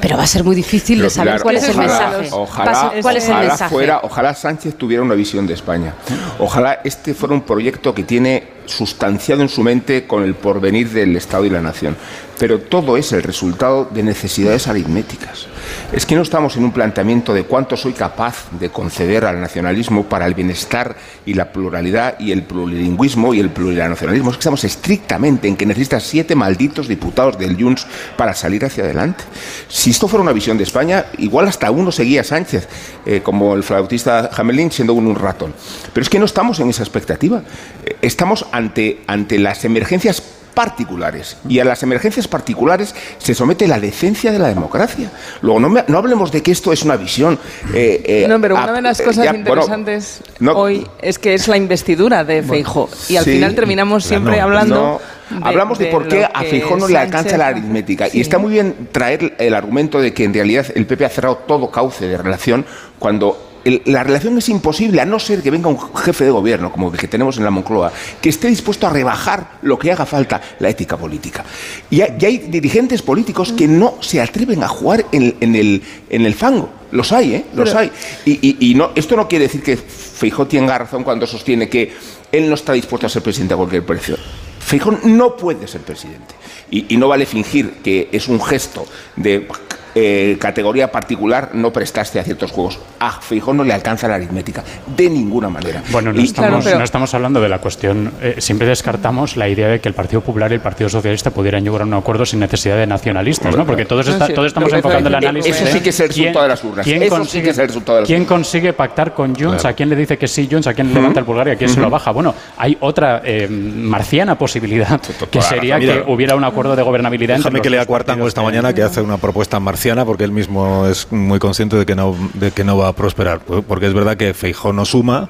pero va a ser muy difícil pero saber cuál es el ojalá, mensaje. Ojalá, ¿Cuál es ojalá el mensaje? Fuera, ojalá Sánchez tuviera una visión de España. Ojalá este fuera un proyecto que tiene sustanciado en su mente con el porvenir del Estado y la nación. Pero todo es el resultado de necesidades aritméticas. Es que no estamos en un planteamiento de cuánto soy capaz de conceder al nacionalismo para el bienestar y la pluralidad y el plurilingüismo y el plurinacionalismo. Es que estamos estrictamente en que necesitas siete malditos diputados del Junts para salir hacia adelante. Si esto fuera una visión de España, igual hasta uno seguía a Sánchez, eh, como el flautista Hamelin, siendo un, ratón. Pero es que no estamos en esa expectativa. Eh, estamos ante, ante las emergencias particulares y a las emergencias particulares se somete la decencia de la democracia. Luego, no, me, no hablemos de que esto es una visión. Eh, eh, no, pero una de las cosas ya, interesantes bueno, no, hoy es que es la investidura de Feijó y al sí, final terminamos siempre no, hablando. De, Hablamos de, de por qué a Fijón no le alcanza la aritmética. Sí. Y está muy bien traer el argumento de que en realidad el PP ha cerrado todo cauce de relación cuando el, la relación es imposible a no ser que venga un jefe de gobierno, como el que tenemos en la Moncloa, que esté dispuesto a rebajar lo que haga falta, la ética política. Y hay, y hay dirigentes políticos que no se atreven a jugar en, en, el, en el fango. Los hay, ¿eh? Los Pero, hay. Y, y, y no, esto no quiere decir que Feijó tenga razón cuando sostiene que él no está dispuesto a ser presidente a cualquier precio. Feijó no puede ser presidente. Y, y, no vale fingir que es un gesto de eh, categoría particular no prestaste a ciertos juegos. A Feijóo no le alcanza la aritmética de ninguna manera. Bueno, no, y, estamos, claro, pero... no estamos hablando de la cuestión. Eh, siempre descartamos la idea de que el Partido Popular y el Partido Socialista pudieran llegar a un acuerdo sin necesidad de nacionalistas, ¿no? Porque todos, está, todos estamos enfocando el análisis. Eso sí que es el resultado de las urnas. ¿quién eso consigue, sí que es el resultado de las ¿Quién consigue pactar con Junts? Claro. ¿A quién le dice que sí Junts? ¿A quién le levanta el pulgar y a quién uh -huh. se lo baja? Bueno, hay otra eh, marciana posibilidad que sería que hubiera un acuerdo de gobernabilidad. Déjame que lea Cuartango esta mañana que hace una propuesta marciana porque él mismo es muy consciente de que no, de que no va a prosperar. Porque es verdad que Feijó no suma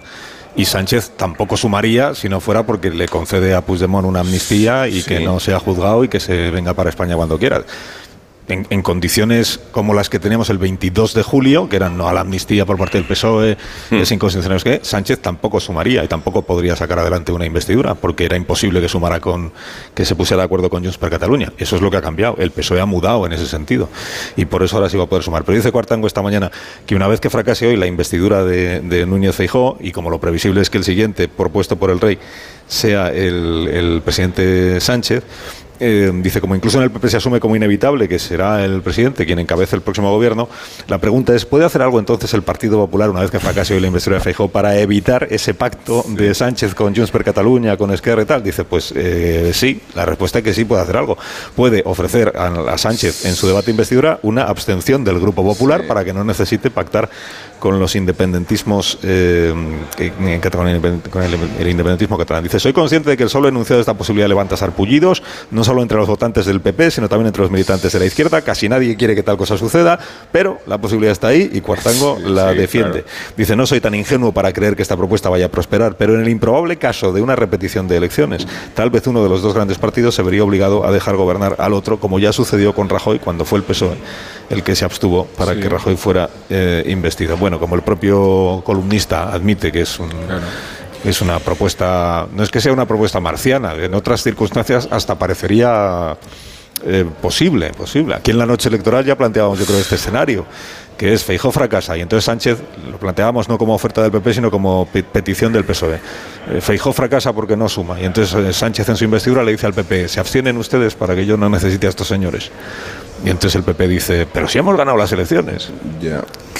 y Sánchez tampoco sumaría si no fuera porque le concede a Puigdemont una amnistía y sí. que no sea juzgado y que se venga para España cuando quiera. En, en, condiciones como las que teníamos el 22 de julio, que eran no a la amnistía por parte del PSOE, mm. es inconstitucional que Sánchez tampoco sumaría y tampoco podría sacar adelante una investidura, porque era imposible que sumara con que se pusiera de acuerdo con Junts per Cataluña. Eso es lo que ha cambiado. El PSOE ha mudado en ese sentido y por eso ahora sí va a poder sumar. Pero dice Cuartango esta mañana que una vez que fracase hoy la investidura de, de Núñez Feijó y como lo previsible es que el siguiente propuesto por el rey sea el, el presidente Sánchez, eh, dice, como incluso en el PP se asume como inevitable que será el presidente quien encabece el próximo gobierno, la pregunta es, ¿puede hacer algo entonces el Partido Popular una vez que fracase hoy la investidura de Feijóo para evitar ese pacto de Sánchez con Junts per Cataluña, con Esquerra y tal? Dice, pues eh, sí, la respuesta es que sí puede hacer algo. Puede ofrecer a, Sánchez en su debate de investidura una abstención del Grupo Popular para que no necesite pactar con los independentismos, eh, con, el, independentismo catalán. Dice, soy consciente de que el solo enunciado de esta posibilidad levanta sarpullidos, no solo entre los votantes del PP, sino también entre los militantes de la izquierda. Casi nadie quiere que tal cosa suceda, pero la posibilidad está ahí y Cuartango la defiende. Dice, no soy tan ingenuo para creer que esta propuesta vaya a prosperar, pero en el improbable caso de una repetición de elecciones, tal vez uno de los dos grandes partidos se vería obligado a dejar gobernar al otro, como ya sucedió con Rajoy cuando fue el PSOE el que se abstuvo para que Rajoy fuera eh, investido. Bueno, como el propio columnista admite que es un... Es una propuesta, no es que sea una propuesta marciana, en otras circunstancias hasta parecería eh, posible, posible. Aquí en la noche electoral ya planteábamos, yo creo, este escenario, que es Feijó fracasa, y entonces Sánchez lo planteábamos no como oferta del PP, sino como petición del PSOE. Eh, Feijó fracasa porque no suma, y entonces Sánchez en su investidura le dice al PP, se abstienen ustedes para que yo no necesite a estos señores. Y entonces el PP dice, pero si hemos ganado las elecciones.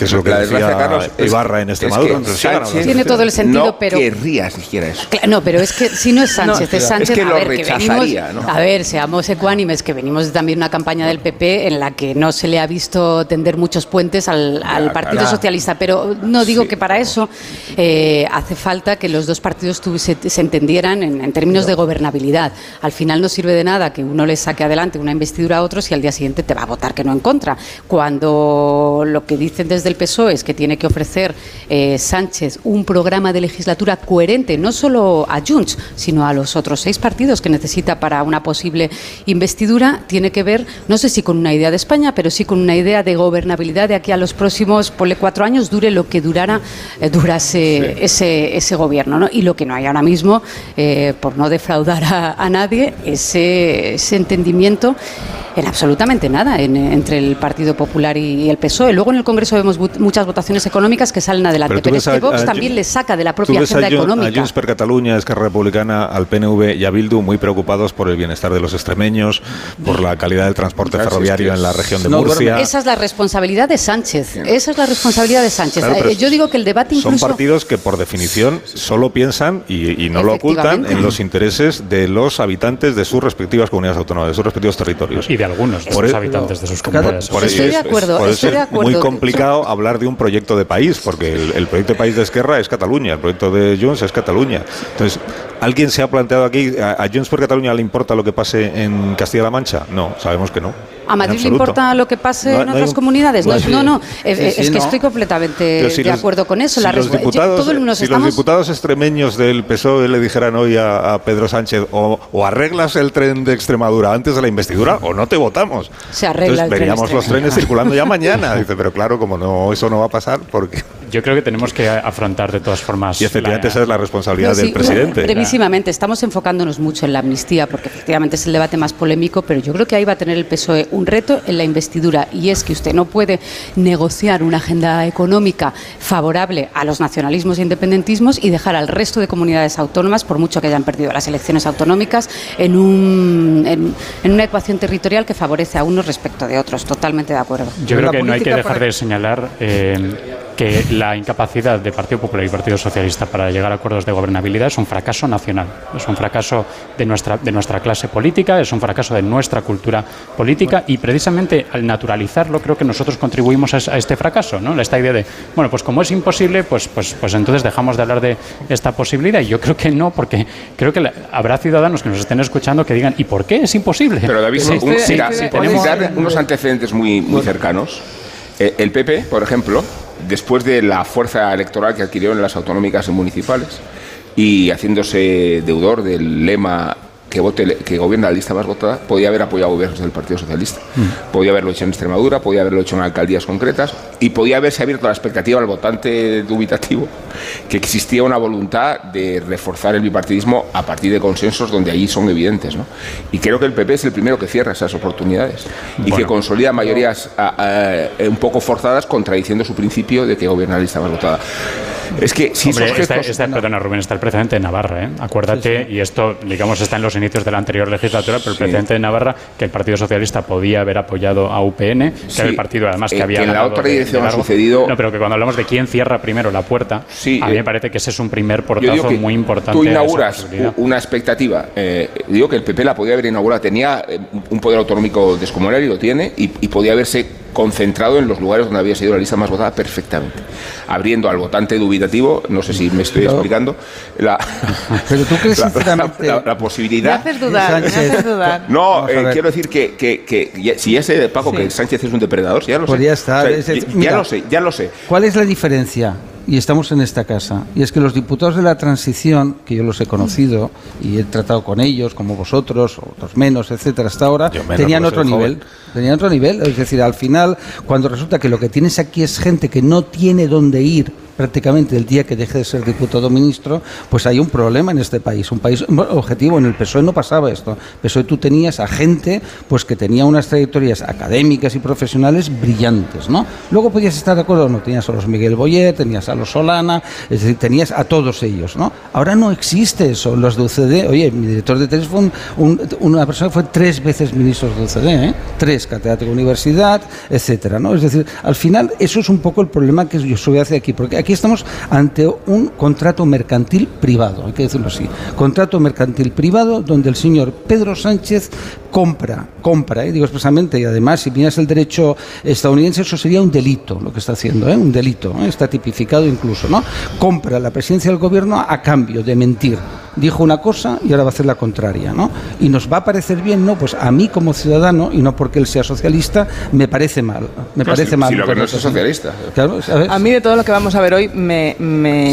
Que es lo que decía Ibarra en Extremadura. tiene todo el sentido, no pero... querría siquiera eso. no, pero es que si no es Sánchez, es Sánchez, a ver, que venimos, A ver, seamos ecuánimes, que venimos también una campaña del PP en la que no se le ha visto tender muchos puentes al, Partido Socialista, pero no digo que para eso eh, hace falta que los dos partidos se, entendieran en, en términos de gobernabilidad. Al final no sirve de nada que uno le saque adelante una investidura a otro si al día siguiente te va a votar que no en contra. Cuando lo que dicen desde el PSOE es que tiene que ofrecer eh, Sánchez un programa de legislatura coherente, no solo a Junts, sino a los otros seis partidos que necesita para una posible investidura, tiene que ver, no sé si con una idea de España, pero sí con una idea de gobernabilidad de aquí a los próximos, ponle cuatro años, dure lo que durara, eh, durase ese, ese gobierno. ¿no? Y lo que no hay ahora mismo, eh, por no defraudar a, a nadie, ese, ese entendimiento en absolutamente nada entre el Partido Popular y, el PSOE. Luego en el Congreso vemos muchas votaciones económicas que salen adelante, pero, es que Vox también le saca de la propia agenda económica. A Junts per Cataluña, Esquerra Republicana, al PNV y a Bildu muy preocupados por el bienestar de los extremeños, por la calidad del transporte ferroviario en la región de Murcia. Esa es la responsabilidad de Sánchez. Esa es la responsabilidad de Sánchez. Eh, yo digo que el debate incluso... Son partidos que por definición solo piensan y, no lo ocultan en los intereses de los habitantes de sus respectivas comunidades autónomas, de sus respectivos territorios algunos de los habitantes de sus comunidades. Por estoy de acuerdo, estoy de acuerdo. muy complicado hablar de un proyecto de país, porque el, proyecto de país de Esquerra es Cataluña, el proyecto de Junts es Cataluña. Entonces, ¿alguien se ha planteado aquí, a, a Junts por Cataluña le importa lo que pase en Castilla-La Mancha? No, sabemos que no. ¿A Madrid le importa lo que pase en otras comunidades? No, no, no, eh, es que estoy completamente de acuerdo con eso. Si, los, diputados, si los diputados extremeños del PSOE le dijeran hoy a, Pedro Sánchez o, arreglas el tren de Extremadura antes de la investidura o no te votamos. Se arregla Entonces, veríamos los trenes circulando ya mañana. Dice, pero claro, como no eso no va a pasar, porque yo creo que tenemos que afrontar de todas formas. Y efectivamente esa es la responsabilidad del presidente. brevísimamente, estamos enfocándonos mucho en la amnistía porque efectivamente es el debate más polémico, pero yo creo que ahí va a tener el PSOE un reto en la investidura y es que usted no puede negociar una agenda económica favorable a los nacionalismos e independentismos y dejar al resto de comunidades autónomas, por mucho que hayan perdido las elecciones autonómicas, en, un, en, una ecuación territorial que favorece a unos respecto de otros. Totalmente de acuerdo. Yo creo que no hay que dejar de señalar eh, que la incapacidad de Partido Popular y Partido Socialista para llegar a acuerdos de gobernabilidad es un fracaso nacional, es un fracaso de nuestra, de nuestra clase política, es un fracaso de nuestra cultura política y precisamente al naturalizarlo creo que nosotros contribuimos a, este fracaso, ¿no? Esta idea de, bueno, pues como es imposible, pues, pues, pues entonces dejamos de hablar de esta posibilidad y yo creo que no, porque creo que habrá ciudadanos que nos estén escuchando que digan, ¿y por qué es imposible? Pero David, si tenemos unos antecedentes muy, muy cercanos. Eh, el PP, por ejemplo, después de la fuerza electoral que adquirió en las autonómicas y municipales y haciéndose deudor del lema que, vote, que gobierna la lista más votada, podía haber apoyado gobiernos del Partido Socialista. Mm. Podía haberlo hecho en Extremadura, podía haberlo hecho en alcaldías concretas y podía haberse abierto la expectativa al votante dubitativo que existía una voluntad de reforzar el bipartidismo a partir de consensos donde allí son evidentes. Y creo que el PP es el primero que cierra esas oportunidades y que consolida mayorías un poco forzadas contradiciendo su principio de que gobierna la lista más votada. Es que si Hombre, está, perdona, Rubén, está el precedente de Navarra, ¿eh? Acuérdate, y esto, digamos, está en los inicios de la anterior legislatura, pero el precedente de Navarra, que el Partido Socialista podía haber apoyado a UPN, que era el partido además que eh, había. Que en la otra dirección ha sucedido. No, pero que cuando hablamos de quién cierra primero la puerta, a mí me eh, parece que ese es un primer portazo muy importante. Tú inauguras una expectativa. digo que el PP la podía haber inaugurado, tenía un poder autonómico descomunal y lo tiene, y, y podía haberse concentrado en los lugares donde había sido la lista más votada perfectamente, abriendo al votante dubitativo, no sé si me estoy explicando, la, pero tú crees la, posibilidad. Me haces dudar, me haces dudar. No, eh, quiero decir que, que, que si ese Paco que Sánchez es un depredador, ya lo sé. ya, lo sé, ya lo sé. ¿Cuál es la diferencia? Y estamos en esta casa. Y es que los diputados de la transición, que yo los he conocido y he tratado con ellos, como vosotros, otros menos, etcétera, hasta ahora, tenían otro nivel. Tenían otro nivel. Es decir, al final, cuando resulta que lo que tienes aquí es gente que no tiene dónde ir prácticamente el día que deje de ser diputado ministro, pues hay un problema en este país, un país objetivo. En el PSOE no pasaba esto. PSOE tú tenías a gente pues que tenía unas trayectorias académicas y profesionales brillantes, ¿no? Luego podías estar de acuerdo, no tenías a los Miguel Boyer, tenías a los Solana, es decir, tenías a todos ellos, ¿no? Ahora no existe eso. Los de UCD, oye, mi director de tesis fue una persona fue tres veces ministro de UCD, ¿eh? Tres, catedrático de universidad, etcétera, ¿no? Es decir, al final eso es un poco el problema que yo soy hacia aquí, porque aquí estamos ante un contrato mercantil privado, hay que decirlo así. Contrato mercantil privado donde el señor Pedro Sánchez compra, compra, ¿eh? digo expresamente, y además si miras el derecho estadounidense eso sería un delito lo que está haciendo, ¿eh? un delito, ¿eh? está tipificado incluso, ¿no? Compra la presidencia del gobierno a cambio de mentir. Dijo una cosa y ahora va a hacer la contraria, ¿no? Y nos va a parecer bien, no, pues a mí como ciudadano y no porque él sea socialista me parece mal, me parece mal. Si lo que no es socialista. a mí de todo lo que vamos a ver hoy me,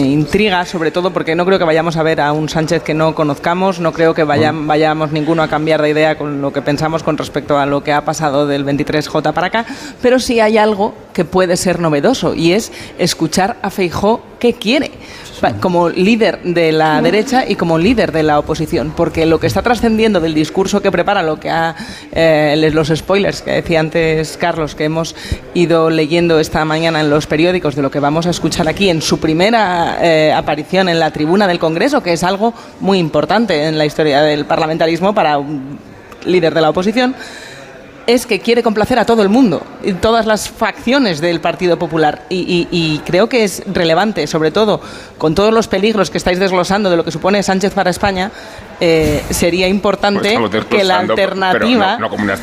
intriga, sobre todo porque no creo que vayamos a ver a un Sánchez que no conozcamos, no creo que vayamos ninguno a cambiar de idea con lo que pensamos con respecto a lo que ha pasado del 23J para acá, pero sí hay algo que puede ser novedoso y es escuchar a Feijó qué quiere como líder de la derecha y como líder de la oposición, porque lo que está trascendiendo del discurso que prepara, lo que ha eh, los spoilers que decía antes Carlos, que hemos ido leyendo esta mañana en los periódicos de lo que vamos a escuchar aquí en su primera eh, aparición en la tribuna del Congreso, que es algo muy importante en la historia del parlamentarismo para un líder de la oposición es que quiere complacer a todo el mundo, y todas las facciones del Partido Popular. Y, creo que es relevante, sobre todo con todos los peligros que estáis desglosando de lo que supone Sánchez para España, eh, sería importante pues que la alternativa. no, como una.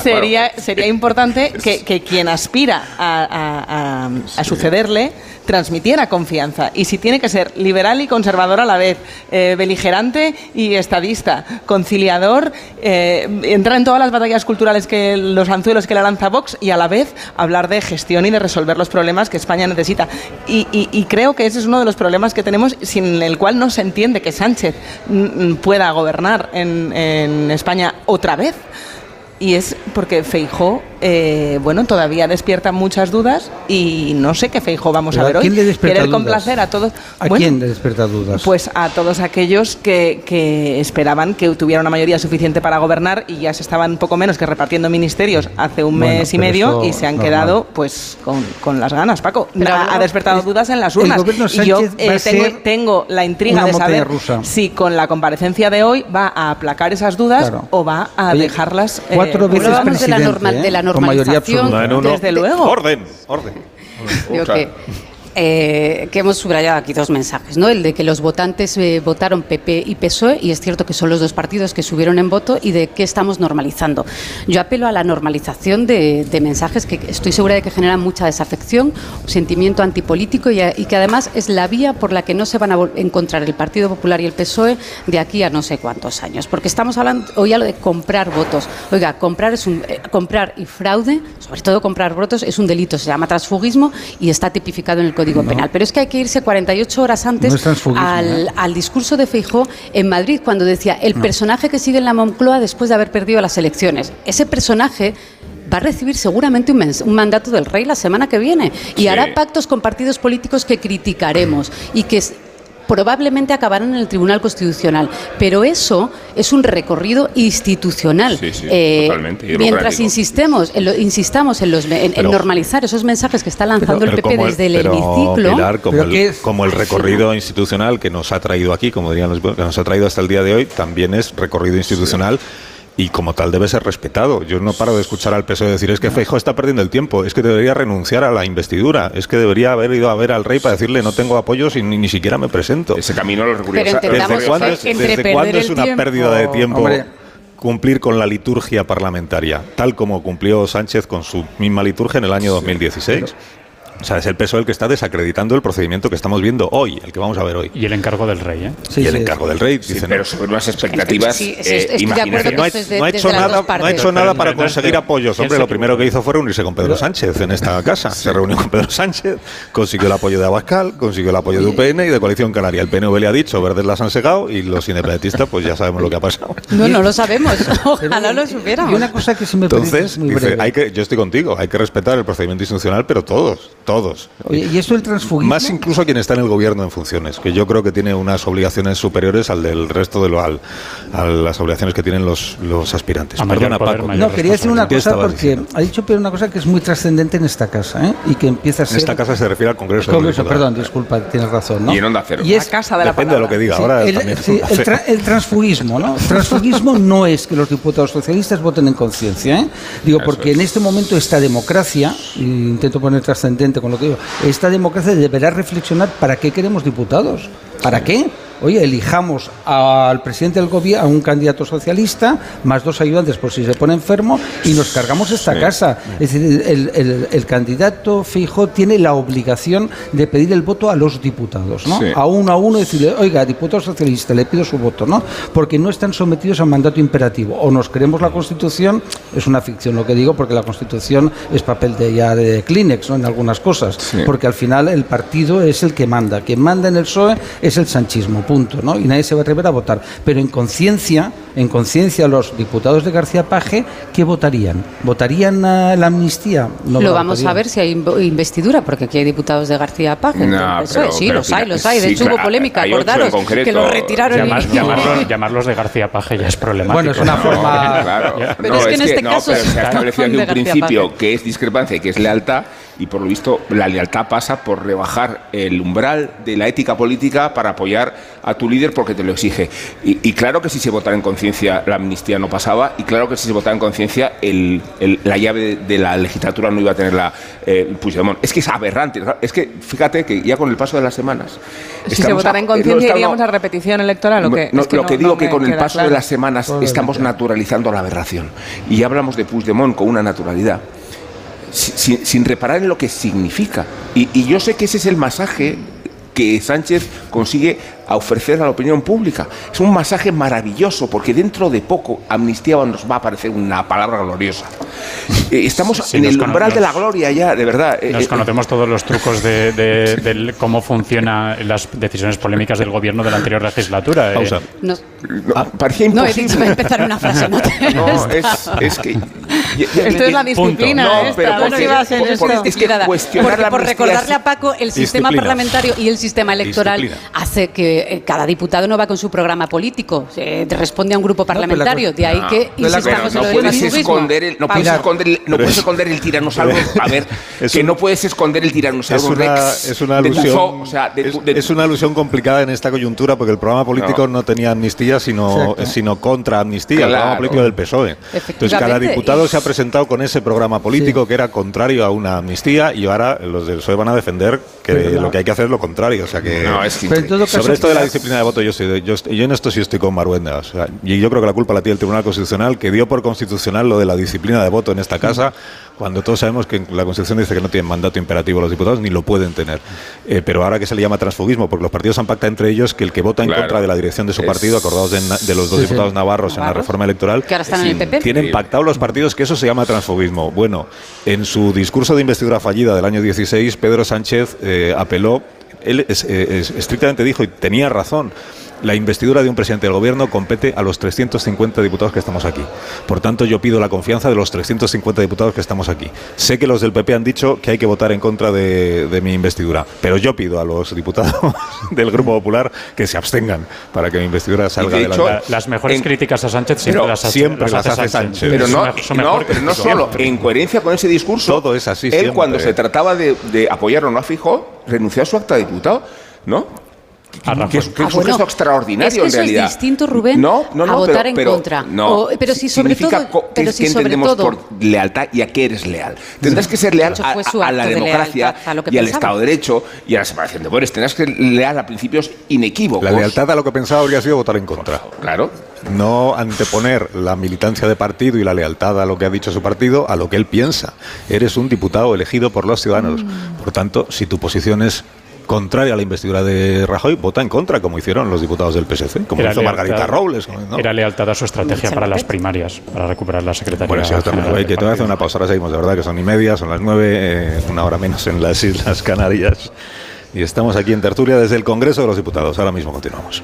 Sería, sería importante que, quien aspira a, sucederle transmitiera confianza. Y si tiene que ser liberal y conservador a la vez, eh, beligerante y estadista, conciliador, eh, entrar en todas las batallas culturales que los anzuelos que le lanza Vox y a la vez hablar de gestión y de resolver los problemas que España necesita. Y, creo que ese es uno de los problemas que tenemos sin el cual no se entiende que Sánchez pueda gobernar en, en España otra vez. Y es porque Feijó eh, bueno, todavía despierta muchas dudas y no sé qué Feijo vamos a ver hoy. Querer complacer a todos. ¿A quién le despierta dudas? Pues a todos aquellos que, que, esperaban que tuviera una mayoría suficiente para gobernar y ya se estaban poco menos que repartiendo ministerios hace un mes y medio y se han quedado pues con, con, las ganas, Paco. ha, despertado dudas en las urnas. Y yo eh, tengo, la intriga de saber si con la comparecencia de hoy va a aplacar esas dudas o va a dejarlas. Cuatro veces presidente, de la con mayoría absoluta. Desde luego. Orden, orden. Eh, que hemos subrayado aquí dos mensajes, ¿no? El de que los votantes eh, votaron PP y PSOE y es cierto que son los dos partidos que subieron en voto y de qué estamos normalizando. Yo apelo a la normalización de, mensajes que estoy segura de que generan mucha desafección, sentimiento antipolítico y, que además es la vía por la que no se van a encontrar el Partido Popular y el PSOE de aquí a no sé cuántos años, porque estamos hablando hoy ya lo de comprar votos. Oiga, comprar es un eh, comprar y fraude, sobre todo comprar votos es un delito, se llama transfugismo y está tipificado en el Penal. Pero es que hay que irse 48 horas antes al, al, discurso de Feijó en Madrid, cuando decía el personaje que sigue en la Moncloa después de haber perdido las elecciones. Ese personaje va a recibir seguramente un, un, mandato del rey la semana que viene y hará pactos con partidos políticos que criticaremos y que probablemente acabarán en el Tribunal Constitucional. Pero eso es un recorrido institucional. Sí, sí, Eh, mientras insistemos en, lo- insistamos en, los, en, en Pero- normalizar esos mensajes que está lanzando el PP desde el pero, hemiciclo. Pilar, como, Pero el, que es- como el recorrido institucional que nos ha traído aquí, como dirían los que nos ha traído hasta el día de hoy, también es recorrido institucional. Y como tal debe ser respetado. Yo no paro de escuchar al PSOE decir es que Feijóo está perdiendo el tiempo, es que debería renunciar a la investidura, es que debería haber ido a ver al rey para decirle no tengo apoyos y ni, ni siquiera me presento. Ese camino lo entendamos ¿Desde cuándo es, desde cuándo es una tiempo- pérdida de tiempo Hombre. cumplir con la liturgia parlamentaria, tal como cumplió Sánchez con su misma liturgia en el año 2016? O sea, es el PSOE el que está desacreditando el procedimiento que estamos viendo hoy, el que vamos a ver hoy. Y el encargo del rey, ¿eh? y el encargo del rey, dicen. pero sobre unas expectativas. Sí, sí, eh, no ha, es no hecho nada, no ha hecho nada para conseguir apoyos. ¿quién Hombre, se lo primero que hizo fue reunirse con Pedro Sánchez en esta casa. Se reunió con Pedro Sánchez, consiguió el apoyo de Abascal, consiguió el apoyo de UPN y de Coalición Canaria. El PNV le ha dicho, verdes las han segado y los independentistas, pues ya sabemos lo que ha pasado. No, no lo sabemos. Ojalá lo supiéramos. Y una cosa que sí me parece Entonces, muy dice, breve. hay que, yo estoy contigo, hay que respetar el procedimiento institucional, pero todos, todos. Oye, y esto del transfugismo. Más incluso quien está en el gobierno en funciones, que yo creo que tiene unas obligaciones superiores al del resto de lo, al, a las obligaciones que tienen los, los aspirantes. A Perdona, poder, Paco. No, quería decir una ¿Qué cosa porque diciendo? ha dicho pero una cosa que es muy trascendente en esta casa ¿eh? y que empieza a En ser. esta casa se refiere al Congreso. Congreso, perdón, disculpa, tienes razón. ¿no? Y en Onda Cero. Y es La casa de la Depende de lo que diga. Sí, Ahora el, también. sí, el tra- el transfugismo, ¿no? Transfugismo no es que los diputados socialistas voten en conciencia, ¿eh? Digo, Eso porque es. en este momento esta democracia, intento poner trascendente con lo que digo, esta democracia deberá reflexionar para qué queremos diputados. ¿Para qué? Oye, elijamos al presidente del gobierno, a un candidato socialista, más dos ayudantes por si se pone enfermo, y nos cargamos esta Sí. casa. Es decir, el, el- el candidato Fijo tiene la obligación de pedir el voto a los diputados, ¿no? Sí. A uno a uno decirle, oiga, diputado socialista, le pido su voto, ¿no? Porque no están sometidos a mandato imperativo. O nos creemos la Constitución, es una ficción lo que digo, porque la Constitución es papel de ya de Kleenex, ¿no? En algunas cosas. Sí. Porque al final el partido es el que manda. Quien manda en el PSOE es el sanchismo, punto, ¿no? Y nadie se va a atrever a votar. Pero en conciencia, en conciencia los diputados de García Paje, ¿qué votarían? ¿Votarían a la amnistía? No lo vamos a ver si hay inv- investidura, porque aquí hay diputados de García Paje. No, pero- sí, pero los hay, los hay. De sí, hecho, hubo polémica, acordaros, que lo retiraron. y- Llamar- llamarlos, llamarlos de García Paje ya es problemático. Bueno, es una ¿no? forma- Claro. Pero no, es que en este no, caso pero se ha establecido de un principio Paje. que es discrepancia y que es lealtad y por lo visto la lealtad pasa por rebajar el umbral de la ética política para apoyar a tu líder porque te lo exige. Y, y claro que si se votara en conciencia la amnistía no pasaba y claro que si se votara en conciencia el- el- la llave de, de la legislatura no iba a tener la eh, Puigdemont. Es que es aberrante. Es que fíjate que ya con el paso de las semanas... Si se votara en no conciencia, iríamos a repetición electoral o qué? no, Es lo no- que digo no que me con el paso de las semanas estamos naturalizando la aberración. Y ya hablamos de Puigdemont con una naturalidad, si- sin, sin reparar en lo que significa. Y, y yo sé que ese es el masaje que Sánchez consigue a ofrecer a la opinión pública. Es un masaje maravilloso, porque dentro de poco amnistía nos va a parecer una palabra gloriosa. Eh, Estamos Sí, en el umbral de la gloria ya, de verdad. Eh, Nos eh, conocemos todos los trucos de, de- del cómo funcionan las decisiones polémicas del gobierno de la anterior legislatura. eh. Pausa. No, no, parecía no, he imposible. dicho empezar una frase. No, te- No, es, es que. Esto es la disciplina No, esta, pero ¿no? es que cuestionar porque la por recordarle a Paco, el sistema Disciplina. parlamentario y el sistema electoral Disciplina. hace que eh, cada diputado no va con su programa político, eh, responde a un grupo parlamentario. De ahí No, que insistamos Pero no en lo del puedes esconder el, no puedes esconder el, no puedes es- esconder el tiranosaurio. A ver, es que un- no puedes esconder el tiranosaurio Es una, Rex es una de alusión o sea, de es, de- es una alusión complicada en esta coyuntura porque el programa político no, No. tenía amnistía sino, Exacto. sino contra amnistía, el programa político del PSOE. Entonces cada diputado y- se ha presentado con ese programa político que era contrario a una amnistía y ahora los del PSOE van a defender que Pero lo que hay que hacer es lo contrario. O sea que No, es Pero en todo caso, sobre esto de la disciplina de voto, yo, estoy de- yo, en esto sí estoy con Maruenda. O sea, y yo creo que la culpa la tiene el Tribunal Constitucional, que dio por constitucional lo de la disciplina de voto en esta casa, cuando todos sabemos que la Constitución dice que no tienen mandato imperativo los diputados, ni lo pueden tener. Eh, pero ahora que se le llama transfugismo, porque los partidos han pactado entre ellos que el que vota en Claro. contra de la dirección de su partido, acordados de, los dos Sí, sí. diputados navarros en la reforma electoral, que ahora están en el PP. tienen pactado los partidos que eso se llama transfugismo. Bueno, en su discurso de investidura fallida del año 16, Pedro Sánchez eh, apeló, él eh, es- estrictamente dijo, y tenía razón, la investidura de un presidente del gobierno compete a los 350 diputados que estamos aquí. Por tanto, yo pido la confianza de los 350 diputados que estamos aquí. Sé que los del PP han dicho que hay que votar en contra de, de mi investidura, pero yo pido a los diputados del Grupo Popular que se abstengan para que mi investidura salga de hecho, adelante. Las mejores En- críticas a Sánchez siempre Pero las hace, siempre las las hace hace Sánchez. Sánchez. Pero no, Son no, mejor pero no siempre. solo, en coherencia con ese discurso, Todo es así él siempre. cuando se trataba de, de apoyar o no a Fijó, renunció a su acta de diputado, ¿no? Que es, que es Ah, un bueno, gesto extraordinario es que en eso realidad. es distinto, Rubén, no, no, no, a votar pero, en pero- contra. No, O- pero si sobre significa todo- pero ¿qué- si qué sobre entendemos todo- por lealtad y a qué eres leal? Tendrás que ser leal a, a- a la de democracia lealtad a lo que y al. Estado de Derecho y a la separación de poderes. Tendrás que ser leal a principios inequívocos. La lealtad a lo que pensaba habría sido votar en contra. Claro. No anteponer la militancia de partido y la lealtad a lo que ha dicho su partido a lo que él piensa. Eres un diputado elegido por los ciudadanos. Por tanto, si tu posición es contraria a la investidura de Rajoy, vota en contra, como hicieron los diputados del PSC, como Era hizo Margarita Robles. ¿no? Era lealtad a su estrategia para las primarias, para recuperar la secretaría. Bueno, sí, Oye, del que te voy a hacer una pausa. Ahora seguimos, de verdad, que son y media, son las nueve, eh, una hora menos en las Islas Canarias. Y estamos aquí en tertulia desde el Congreso de los Diputados. Ahora mismo continuamos.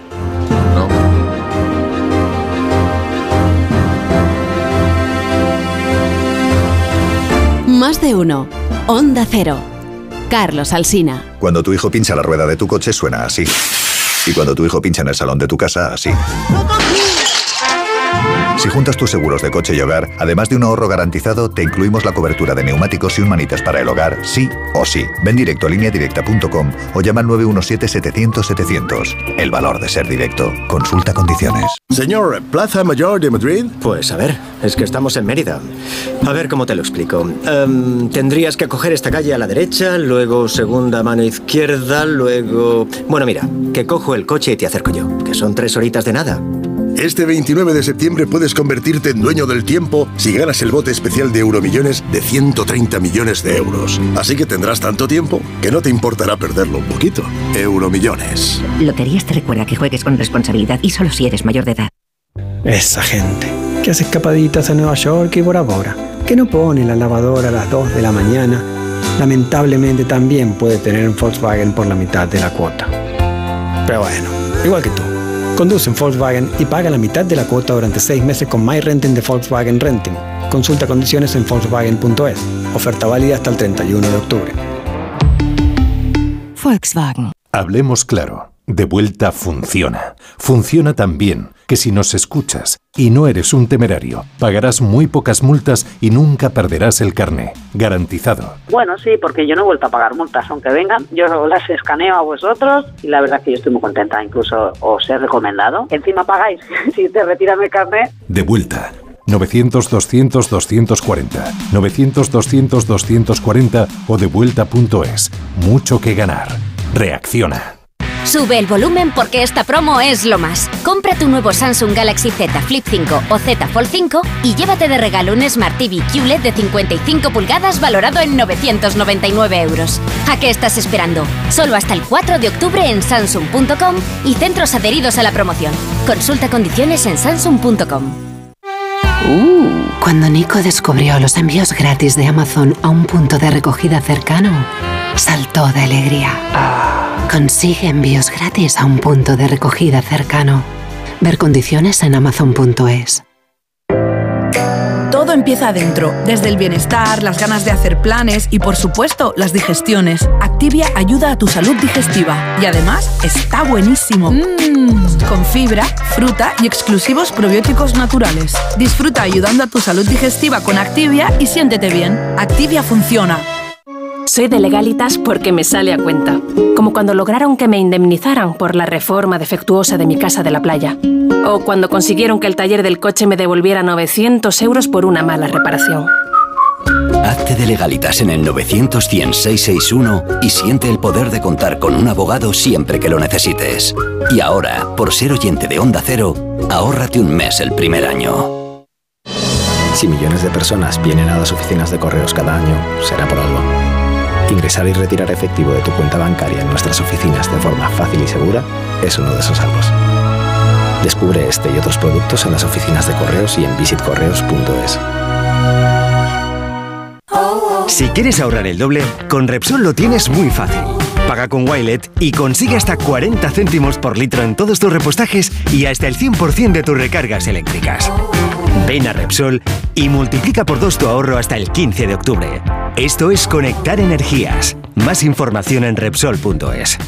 Más de uno. Onda Cero. Carlos Alsina. Cuando tu hijo pincha la rueda de tu coche suena así. Y cuando tu hijo pincha en el salón de tu casa, así. Si juntas tus seguros de coche y hogar, además de un ahorro garantizado, te incluimos la cobertura de neumáticos y un manitas para el hogar, sí o sí. Ven directo a lineadirecta.com o llama al 917-700-700. El valor de ser directo. Consulta condiciones. Señor, ¿Plaza Mayor de Madrid? Pues a ver, es que estamos en Mérida. A ver cómo te lo explico. Em, tendrías que coger esta calle a la derecha, luego segunda mano izquierda, luego... Bueno, mira, que cojo el coche y te acerco yo, que son tres horitas de nada. Este 29 de septiembre puedes convertirte en dueño del tiempo si ganas el bote especial de Euromillones de 130 millones de euros. Así que tendrás tanto tiempo que no te importará perderlo un poquito. Euromillones. Loterías te recuerda que juegues con responsabilidad y solo si eres mayor de edad. Esa gente que hace escapaditas a Nueva York y Bora Bora, que no pone la lavadora a las 2 de la mañana, lamentablemente también puede tener un Volkswagen por la mitad de la cuota. Pero bueno, igual que tú. Conduce un Volkswagen y paga la mitad de la cuota durante 6 meses con My Renting de Volkswagen Renting. Consulta condiciones en Volkswagen.es. Oferta válida hasta el 31 de octubre. Volkswagen. Hablemos claro. De vuelta funciona. Funciona tan bien que si nos escuchas y no eres un temerario, pagarás muy pocas multas y nunca perderás el carné. Garantizado. Bueno, sí, porque yo no he vuelto a pagar multas, aunque vengan. Yo las escaneo a vosotros y la verdad es que yo estoy muy contenta. Incluso os he recomendado. Encima pagáis si te retiran el carnet. De vuelta. 900-200-240. 900-200-240 o devuelta.es. Mucho que ganar. Reacciona. Sube el volumen porque esta promo es lo más. Compra tu nuevo Samsung Galaxy Z Flip 5 o Z Fold 5 y llévate de regalo un Smart TV QLED de 55 pulgadas valorado en 999 euros. ¿A qué estás esperando? Solo hasta el 4 de octubre en Samsung.com y centros adheridos a la promoción. Consulta condiciones en Samsung.com. Cuando Nico descubrió los envíos gratis de Amazon a un punto de recogida cercano, saltó de alegría. Consigue envíos gratis a un punto de recogida cercano. Ver condiciones en amazon.es. Todo empieza adentro, desde el bienestar, las ganas de hacer planes y por supuesto las digestiones. Activia ayuda a tu salud digestiva y además está buenísimo. Mm, con fibra, fruta y exclusivos probióticos naturales. Disfruta ayudando a tu salud digestiva con Activia y siéntete bien. Activia funciona. Soy de legalitas porque me sale a cuenta. Como cuando lograron que me indemnizaran por la reforma defectuosa de mi casa de la playa. O cuando consiguieron que el taller del coche me devolviera 900 euros por una mala reparación. Hazte de legalitas en el 900 661 y siente el poder de contar con un abogado siempre que lo necesites. Y ahora, por ser oyente de Onda Cero, ahórrate un mes el primer año. Si millones de personas vienen a las oficinas de correos cada año, será por algo. Ingresar y retirar efectivo de tu cuenta bancaria en nuestras oficinas de forma fácil y segura es uno de esos algo. Descubre este y otros productos en las oficinas de correos y en visitcorreos.es. Si quieres ahorrar el doble, con Repsol lo tienes muy fácil. Paga con Wilet y consigue hasta 40 céntimos por litro en todos tus repostajes y hasta el 100% de tus recargas eléctricas. Ven a Repsol y multiplica por dos tu ahorro hasta el 15 de octubre. Esto es Conectar Energías. Más información en Repsol.es.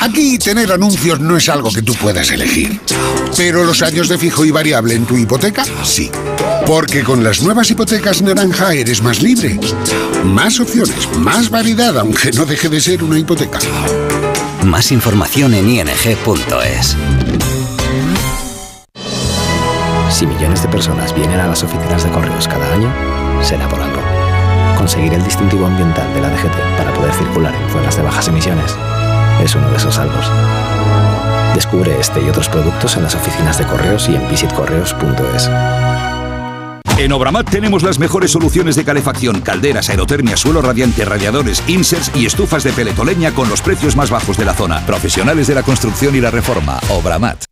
Aquí tener anuncios no es algo que tú puedas elegir. Pero los años de fijo y variable en tu hipoteca, sí. Porque con las nuevas hipotecas naranja eres más libre. Más opciones, más variedad, aunque no deje de ser una hipoteca. Más información en ing.es. Si millones de personas vienen a las oficinas de correos cada año, será por algo. Conseguir el distintivo ambiental de la DGT para poder circular en zonas de bajas emisiones es uno de esos salvos. Descubre este y otros productos en las oficinas de correos y en visitcorreos.es. En Obramat tenemos las mejores soluciones de calefacción, calderas, aerotermia, suelo radiante, radiadores, inserts y estufas de peletoleña con los precios más bajos de la zona. Profesionales de la construcción y la reforma. Obramat.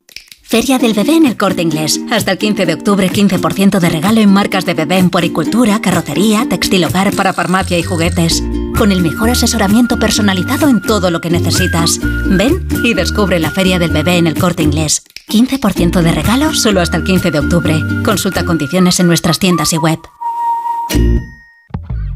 Feria del Bebé en el Corte Inglés. Hasta el 15 de octubre, 15% de regalo en marcas de bebé en poricultura, carrocería, textil hogar para farmacia y juguetes. Con el mejor asesoramiento personalizado en todo lo que necesitas. Ven y descubre la Feria del Bebé en el Corte Inglés. 15% de regalo solo hasta el 15 de octubre. Consulta condiciones en nuestras tiendas y web.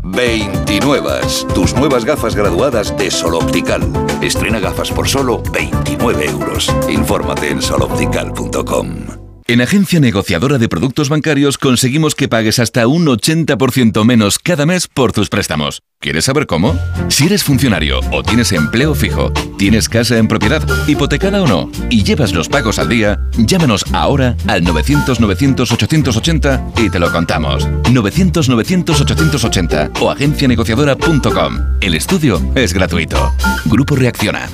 29. Tus nuevas gafas graduadas de Sol Optical. Estrena gafas por solo 29 euros. Infórmate en soloptical.com. En Agencia Negociadora de Productos Bancarios conseguimos que pagues hasta un 80% menos cada mes por tus préstamos. ¿Quieres saber cómo? Si eres funcionario o tienes empleo fijo, tienes casa en propiedad, hipotecada o no, y llevas los pagos al día, llámanos ahora al 900-900-880 y te lo contamos. 900-900-880 o agencianegociadora.com. El estudio es gratuito. Grupo Reacciona.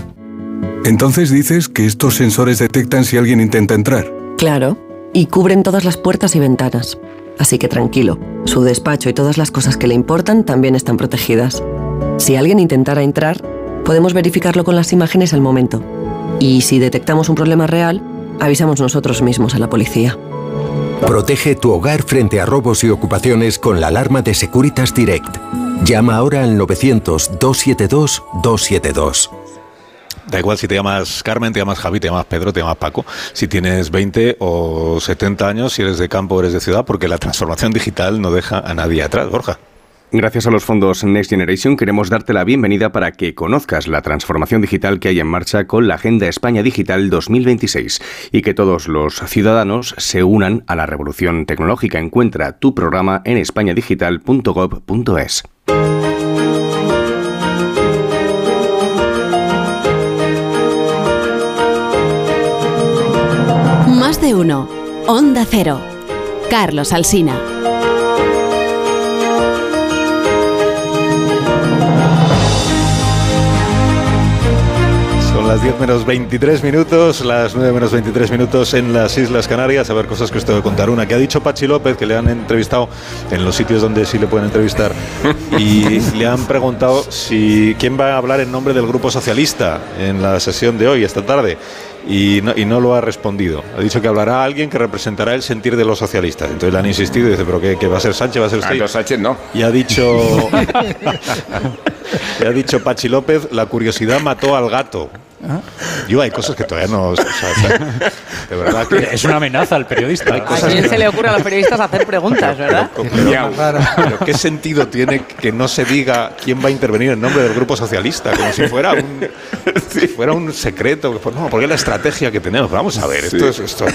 Entonces dices que estos sensores detectan si alguien intenta entrar. Claro, y cubren todas las puertas y ventanas. Así que tranquilo, su despacho y todas las cosas que le importan también están protegidas. Si alguien intentara entrar, podemos verificarlo con las imágenes al momento. Y si detectamos un problema real, avisamos nosotros mismos a la policía. Protege tu hogar frente a robos y ocupaciones con la alarma de Securitas Direct. Llama ahora al 900-272-272. Da igual si te llamas Carmen, te llamas Javi, te llamas Pedro, te llamas Paco, si tienes 20 o 70 años, si eres de campo o eres de ciudad, porque la transformación digital no deja a nadie atrás, Borja. Gracias a los fondos Next Generation queremos darte la bienvenida para que conozcas la transformación digital que hay en marcha con la Agenda España Digital 2026 y que todos los ciudadanos se unan a la revolución tecnológica. Encuentra tu programa en españadigital.gov.es. de uno. Onda Cero. Carlos Alsina. Son las 10 menos 23 minutos, las 9 menos 23 minutos en las Islas Canarias. A ver, cosas que os tengo que contar. Una que ha dicho Pachi López, que le han entrevistado en los sitios donde sí le pueden entrevistar, y le han preguntado si quién va a hablar en nombre del Grupo Socialista en la sesión de hoy, esta tarde. Y no, y no lo ha respondido. Ha dicho que hablará alguien que representará el sentir de los socialistas. Entonces le han insistido y dice, ¿pero qué, qué va a ser Sánchez? ¿Va a ser usted? Ah, Sánchez no. Y ha dicho. y ha dicho Pachi López, la curiosidad mató al gato. Yo hay cosas que todavía no. o sea, de verdad que. Es una amenaza al periodista. Hay ¿A quién se le ocurre a los periodistas hacer preguntas, verdad? Pero, pero- pero ¿qué sentido tiene que no se diga quién va a intervenir en nombre del Grupo Socialista? Como si fuera un, si fuera un secreto. No, porque es la estrategia que tenemos. Vamos a ver, esto es esto.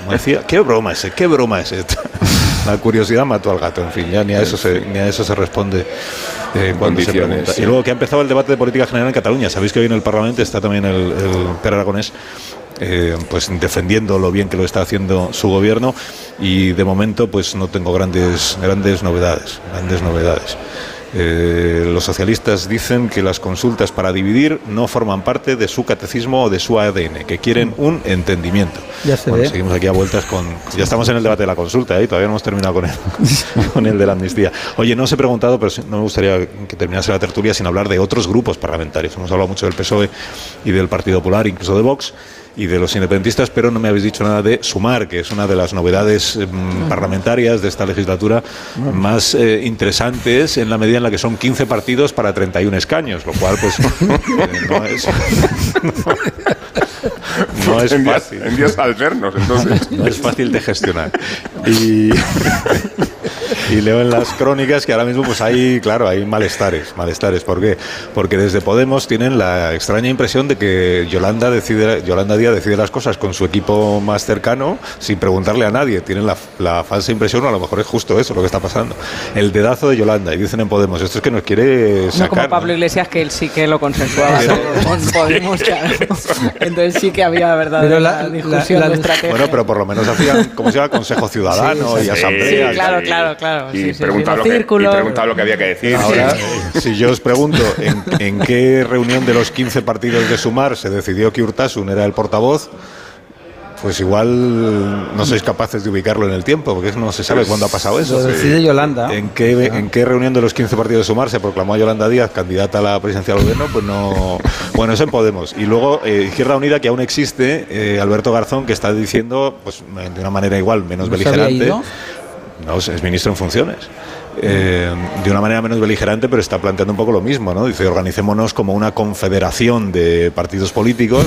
Como decía, ¿qué broma es? ¿Qué broma es esta? La curiosidad mató al gato, en fin, ya ni a eso se, ni a eso se responde eh, cuando se pregunta. sí. Y luego que ha empezado el debate de política general en Cataluña. Sabéis que hoy en el Parlamento está también el, el Per Aragonés eh, pues defendiendo lo bien que lo está haciendo su gobierno y de momento pues no tengo grandes grandes novedades grandes novedades Eh, los socialistas dicen que las consultas para dividir no forman parte de su catecismo o de su ADN, que quieren un entendimiento. Ya se Bueno, ve. seguimos aquí a vueltas con. Ya estamos en el debate de la consulta, ¿eh? todavía no hemos terminado con el, con el de la amnistía. Oye, no os he preguntado, pero no me gustaría que terminase la tertulia sin hablar de otros grupos parlamentarios. Hemos hablado mucho del PSOE y del Partido Popular, incluso de Vox. Y de los independentistas, pero no me habéis dicho nada de Sumar, que es una de las novedades mm, parlamentarias de esta legislatura más eh, interesantes en la medida en la que son 15 partidos para 31 escaños, lo cual pues no es... no es En días- fácil. en días alternos, entonces. No es fácil de gestionar. Y, y leo en las crónicas que ahora mismo pues hay, claro, hay malestares, malestares. ¿Por qué? Porque desde Podemos tienen la extraña impresión de que Yolanda decide, Yolanda Díaz decide las cosas con su equipo más cercano sin preguntarle a nadie. Tienen la, la falsa impresión, o a lo mejor es justo eso lo que está pasando. El dedazo de Yolanda, y dicen en Podemos, esto es que nos quiere No sacar. como Pablo Iglesias, que él sí que lo consensuaba con Podemos, claro. Entonces sí que había verdad Pero la, la- discusión la- de la- estrategia. Bueno, pero por lo menos hacían, ¿cómo se llama? Consejo Ciudadano Sí, y sí, Asamblea. Sí, claro, claro, claro. Y sí, sí, sí, preguntaba lo que- y círculos. preguntaba lo que había que decir. Ahora, Sí. si yo os pregunto en, en qué reunión de los 15 partidos de Sumar se decidió que Urtasun era el portavoz, pues igual no sois capaces de ubicarlo en el tiempo, porque no se sabe cuándo ha pasado eso. Lo decide Yolanda. ¿En qué, ¿En qué reunión de los 15 partidos de Sumar se proclamó a Yolanda Díaz candidata a la presidencia del gobierno? Pues no. Bueno, eso en Podemos. Y luego eh, Izquierda Unida, que aún existe, eh, Alberto Garzón, que está diciendo, pues de una manera igual, menos ¿No beligerante. ido? No, es ministro en funciones. Eh, de una manera menos beligerante, pero está planteando un poco lo mismo, ¿no? Dice, organicémonos como una confederación de partidos políticos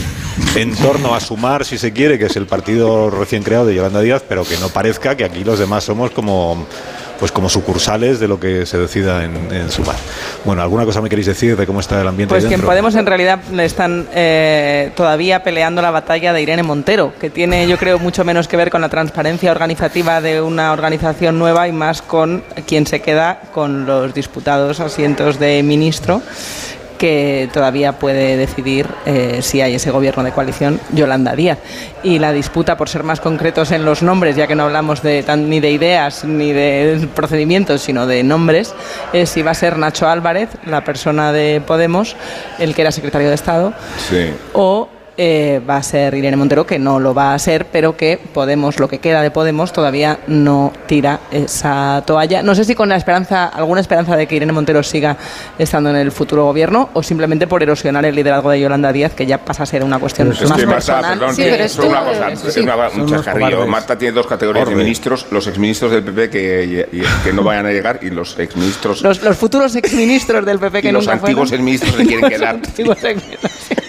en torno a sumar, si se quiere, que es el partido recién creado de Yolanda Díaz, pero que no parezca que aquí los demás somos como pues como sucursales de lo que se decida en, en sumar. Bueno, ¿alguna cosa me queréis decir de cómo está el ambiente Pues ahí que en? Podemos en realidad le están eh, todavía peleando la batalla de Irene Montero, que tiene yo creo mucho menos que ver con la transparencia organizativa de una organización nueva y más con quien se queda con los disputados asientos de ministro que todavía puede decidir eh, si hay ese gobierno de coalición Yolanda Díaz. Y la disputa, por ser más concretos en los nombres, ya que no hablamos de tan- ni de ideas ni de procedimientos, sino de nombres, es si va a ser Nacho Álvarez, la persona de Podemos, el que era secretario de Estado, Sí. o eh, va a ser Irene Montero, que no lo va a ser, pero que Podemos, lo que queda de Podemos, todavía no tira esa toalla. No sé si con la esperanza, alguna esperanza de que Irene Montero siga estando en el futuro gobierno o simplemente por erosionar el liderazgo de Yolanda Díaz, que ya pasa a ser una cuestión Es más que Marta, personal. perdón, Sí, que pero esto- una cosa, sí. una-. Marta tiene dos categorías de Orden. ministros, los exministros del PP que, y- y- que no vayan a llegar y los exministros Los, los futuros exministros del PP que y los nunca antiguos fueron. exministros se quieren Los quedar.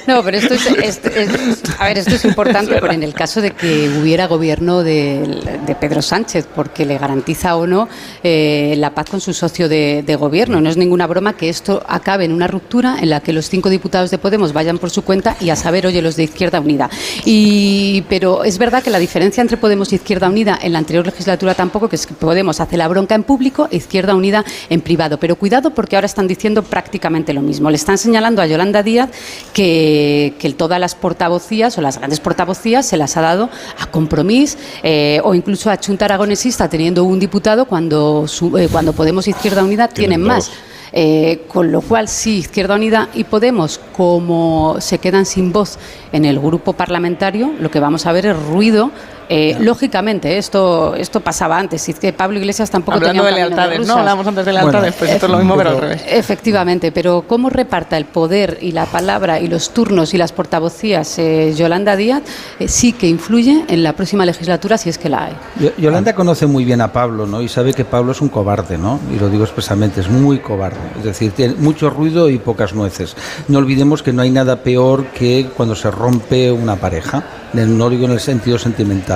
No, pero esto es, esto es- a ver, esto es importante por en el caso de que hubiera gobierno de, de Pedro Sánchez, porque le garantiza o no eh, la paz con su socio de, de gobierno. No es ninguna broma que esto acabe en una ruptura en la que los cinco diputados de Podemos vayan por su cuenta y a saber, oye, los de Izquierda Unida. Y, pero es verdad que la diferencia entre Podemos y Izquierda Unida en la anterior legislatura tampoco, que es que Podemos hace la bronca en público e Izquierda Unida en privado. Pero cuidado porque ahora están diciendo prácticamente lo mismo. Le están señalando a Yolanda Díaz que, que todas las portavocías o las grandes portavocías se las ha dado a Compromís eh, o incluso a Chunta Aragonesista teniendo un diputado cuando, su- eh, cuando Podemos e Izquierda Unida tienen, Tienen más. Eh, con lo cual, sí, Izquierda Unida y Podemos, como se quedan sin voz en el grupo parlamentario, lo que vamos a ver es ruido. Eh, Lógicamente, esto, esto pasaba antes. Y es que Pablo Iglesias tampoco Hablando tenía de un lealtades, ¿no? Hablamos antes de lealtades, pues esto es lo mismo, pero al revés. Efectivamente, pero cómo reparta el poder y la palabra y los turnos y las portavocías eh, Yolanda Díaz eh, sí que influye en la próxima legislatura si es que la hay. Yo- Yolanda conoce muy bien a Pablo, ¿no? Y sabe que Pablo es un cobarde, ¿no? Y lo digo expresamente, es muy cobarde. Es decir, tiene mucho ruido y pocas nueces. No olvidemos que no hay nada peor que cuando se rompe una pareja. No lo digo en el sentido sentimental,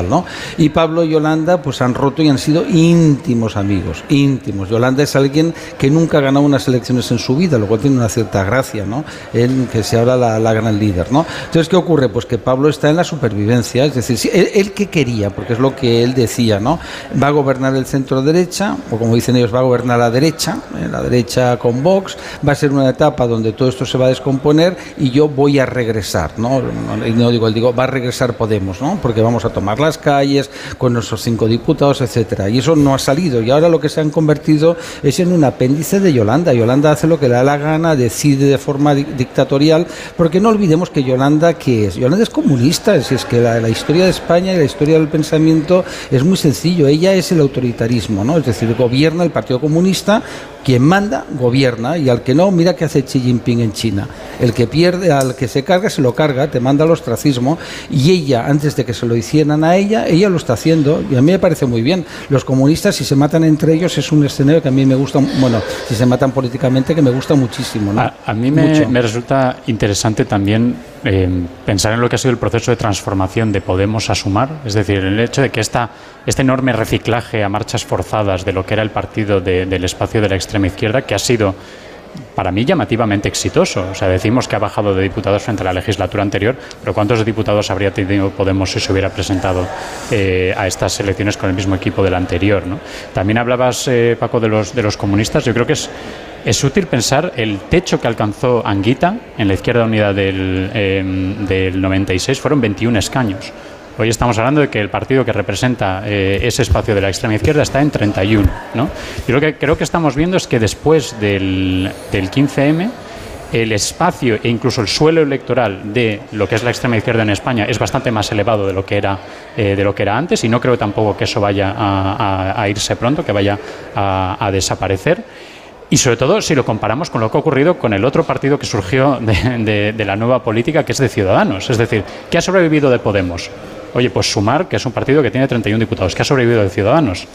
Y Pablo y Yolanda pues han roto y han sido íntimos amigos, íntimos. Yolanda es alguien que nunca ha ganado unas elecciones en su vida, cual tiene una cierta gracia, ¿no? En que se habla la, la gran líder, ¿no? Entonces, ¿qué ocurre? Pues que Pablo está en la supervivencia, es decir, él, que quería, porque es lo que él decía, ¿no? Va a gobernar el centro derecha, o como dicen ellos, va a gobernar la derecha, ¿eh? la derecha con Vox, va a ser una etapa donde todo esto se va a descomponer y yo voy a regresar, ¿no? Y no digo él, digo, va a regresar Podemos, ¿no? Porque vamos a tomar las las calles, con nuestros cinco diputados, etcétera. Y eso no ha salido. Y ahora lo que se han convertido es en un apéndice de Yolanda. Yolanda hace lo que le da la gana, decide de forma dictatorial, porque no olvidemos que Yolanda, ¿qué es? Yolanda es comunista, si es que la, la historia de España y la historia del pensamiento es muy sencillo. Ella es el autoritarismo, ¿no? Es decir, gobierna el Partido Comunista quien manda, gobierna, y al que no, mira qué hace Xi Jinping en China. El que pierde, al que se carga, se lo carga, te manda al ostracismo, y ella, antes de que se lo hicieran a ella, ella lo está haciendo, y a mí me parece muy bien. Los comunistas, si se matan entre ellos, es un escenario que a mí me gusta, bueno, si se matan políticamente, que me gusta muchísimo. A, mí me, resulta interesante también eh, pensar en lo que ha sido el proceso de transformación de Podemos a Sumar, es decir, el hecho de que esta, este enorme reciclaje a marchas forzadas de lo que era el partido del espacio de la extrema izquierda, que ha sido para mí llamativamente exitoso. O sea, decimos que ha bajado de diputados frente a la legislatura anterior, pero ¿cuántos diputados habría tenido Podemos si se hubiera presentado eh, a estas elecciones con el mismo equipo del anterior? ¿no? También hablabas, eh, Paco, de los, de los comunistas. Yo creo que es, es útil pensar el techo que alcanzó Anguita en la Izquierda Unida del, eh, del 96 fueron 21 escaños. Hoy estamos hablando de que el partido que representa eh, ese espacio de la extrema izquierda está en 31. ¿no? Y lo que creo que estamos viendo es que después del, 15M, el espacio e incluso el suelo electoral de lo que es la extrema izquierda en España es bastante más elevado de lo que era eh, de lo que era antes y no creo tampoco que eso vaya a, irse pronto, que vaya a, desaparecer. Y sobre todo si lo comparamos con lo que ha ocurrido con el otro partido que surgió de, de la nueva política, que es de Ciudadanos. Es decir, ¿qué ha sobrevivido de Podemos? Oye, pues Sumar, que es un partido que tiene 31 diputados, que ha sobrevivido de Ciudadanos.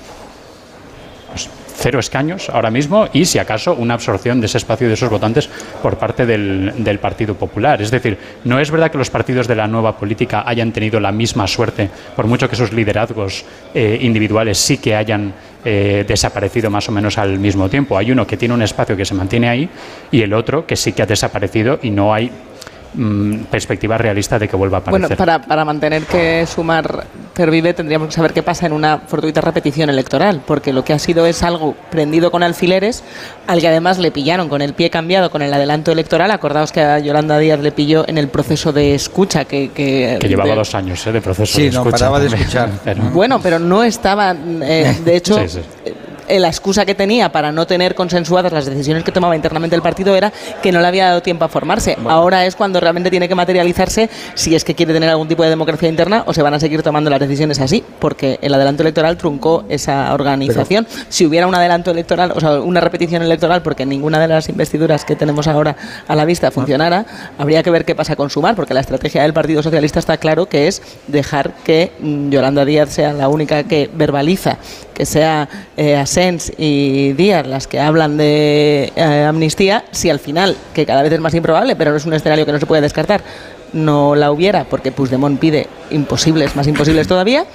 Pues cero escaños ahora mismo y, si acaso, una absorción de ese espacio y de esos votantes por parte del, Partido Popular. Es decir, no es verdad que los partidos de la nueva política hayan tenido la misma suerte, por mucho que sus liderazgos eh, individuales sí que hayan eh, desaparecido más o menos al mismo tiempo. Hay uno que tiene un espacio que se mantiene ahí y el otro que sí que ha desaparecido y no hay Mm, perspectiva realista de que vuelva a aparecer. Bueno, para, para mantener que Sumar pervive tendríamos que saber qué pasa en una fortuita repetición electoral, porque lo que ha sido es algo prendido con alfileres, al que además le pillaron con el pie cambiado con el adelanto electoral. Acordaos que a Yolanda Díaz le pilló en el proceso de escucha que... Que, llevaba dos años ¿eh? de proceso de escucha. paraba de escuchar. Bueno, pero no estaba... Eh, de hecho... Eh, la excusa que tenía para no tener consensuadas las decisiones que tomaba internamente el partido era que no le había dado tiempo a formarse. Ahora es cuando realmente tiene que materializarse si es que quiere tener algún tipo de democracia interna o se van a seguir tomando las decisiones así, porque el adelanto electoral truncó esa organización. si hubiera un adelanto electoral, o sea, una repetición electoral, porque ninguna de las investiduras que tenemos ahora a la vista funcionara, habría que ver qué pasa con Sumar, porque la estrategia del Partido Socialista está claro que es dejar que mm, Yolanda Díaz sea la única que verbaliza, que sea eh, Sens y Díaz las que hablan de eh, amnistía, si al final, que cada vez es más improbable, pero no es un escenario que no se puede descartar, no la hubiera, porque Puigdemont pide imposibles, más imposibles todavía,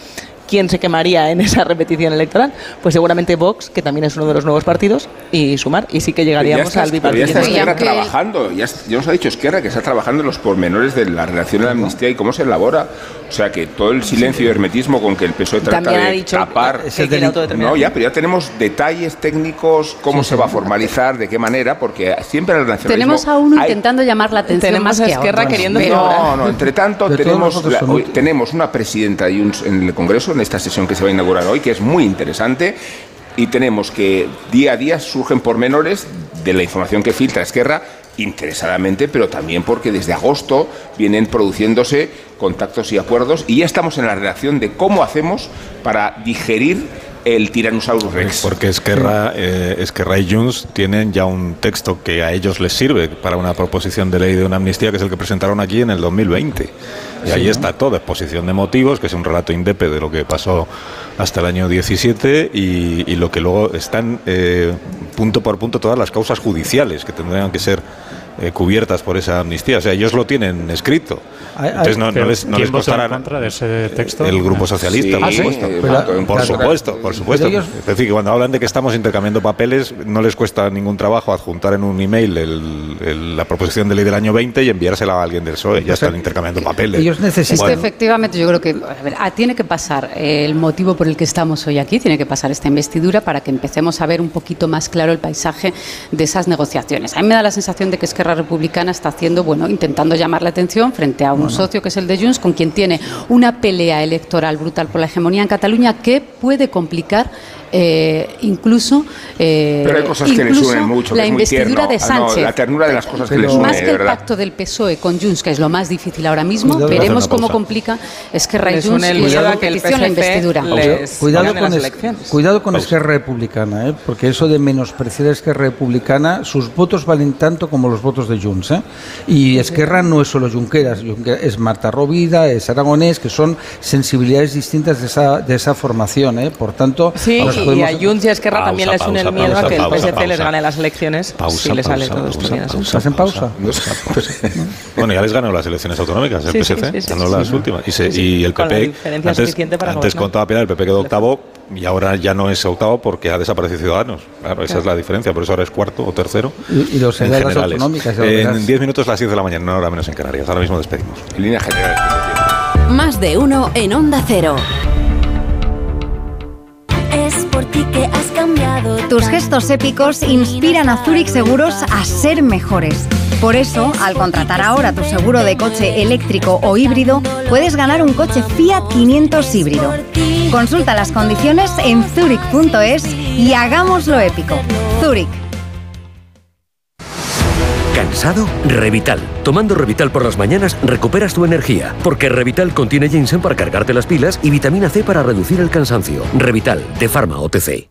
¿quién se quemaría en esa repetición electoral? Pues seguramente Vox, que también es uno de los nuevos partidos, y Sumar, y sí que llegaríamos al bipartidismo. Ya está Esquerra trabajando, ya, nos ha dicho Esquerra que está trabajando en los pormenores de la relación de la amnistía y cómo se elabora. O sea que todo el silencio y hermetismo con que el PSOE trata de tapar... no, ya, pero ya tenemos detalles técnicos, cómo se va a formalizar, de qué manera, porque siempre el nacionalismo... Tenemos a uno intentando llamar la atención tenemos más a Esquerra queriendo No, no, entre tanto tenemos, tenemos una presidenta y un, en el Congreso esta sesión que se va a inaugurar hoy, que es muy interesante, y tenemos que día a día surgen pormenores de la información que filtra Esquerra interesadamente, pero también porque desde agosto vienen produciéndose contactos y acuerdos y ya estamos en la redacción de cómo hacemos para digerir el Tyrannosaurus Rex. Porque Esquerra, eh, Esquerra y Junts tienen ya un texto que a ellos les sirve para una proposición de ley de una amnistía, que es el que presentaron aquí en el 2020. Y ahí está toda exposición de motivos, que es un relato indepe de lo que pasó hasta el año 17 y, lo que luego están eh, punto por punto todas las causas judiciales que tendrían que ser eh, cubiertas por esa amnistía. O sea, ellos lo tienen escrito. Entonces no, les, no les costará en contra de ese texto? El Grupo Socialista, por supuesto. por supuesto, por supuesto. Es decir, que cuando hablan de que estamos intercambiando papeles, no les cuesta ningún trabajo adjuntar en un email la proposición de ley del año 20 y enviársela a alguien del PSOE. Ya están intercambiando papeles. Ellos necesitan... Es que efectivamente yo creo que ah, tiene que pasar el motivo por el que estamos hoy aquí, tiene que pasar esta investidura para que empecemos a ver un poquito más claro el paisaje de esas negociaciones. A mí me da la sensación de que es que Esquerra Republicana está haciendo, bueno, intentando llamar la atención frente a un socio que es el de Junts, con quien tiene una pelea electoral brutal por la hegemonía en Cataluña que puede complicar eh, incluso, eh, Pero hay cosas que incluso unen mucho, que la es muy investidura tierno. de Ah, no, Sánchez. la ternura de las cosas que les une, más que el verdad. pacto del PSOE con Junts, que es lo más difícil ahora mismo, Cuidado. veremos cómo complica Esquerra y Junts y la que competición, la investidura. Cuidado con, es- cuidado con Esquerra Republicana, ¿eh? porque eso de menospreciar a Esquerra Republicana, sus votos valen tanto como los votos de Junts. ¿eh? Y Esquerra no es solo Junqueras, Junqueras es Marta Rovida, es Aragonés, que son sensibilidades distintas de esa, de esa formación. ¿eh? Por tanto, Sí, nos y a Junts y a Esquerra Pausa, también les une el pausa, miedo a que el PSC les gane las elecciones Pausa, si le sale pausa, todo esto pausa, bien así. ¿Estás en pausa? Bueno, ya les ganó las elecciones autonómicas, el PSC, ganó las últimas. Y, el PP, antes, contaba Pilar, el PP quedó octavo y ahora ya no es octavo porque ha desaparecido Ciudadanos. Claro, esa es la diferencia, por eso ahora es cuarto o tercero. Y- y los en generales. autonómicas. En 10 minutos las 10 de la mañana, una hora menos en Canarias. Ahora mismo despedimos. En línea general. Más de uno en Onda Cero. Es por ti que has cambiado. Tus gestos épicos inspiran a Zurich Seguros a ser mejores. Por eso, al contratar ahora tu seguro de coche eléctrico o híbrido, puedes ganar un coche Fiat 500 híbrido. Consulta las condiciones en zurich.es y hagámoslo épico. Zurich. ¿Cansado? Revital. Tomando Revital por las mañanas recuperas tu energía, porque Revital contiene ginseng para cargarte las pilas y vitamina C para reducir el cansancio. Revital, de Pharma OTC.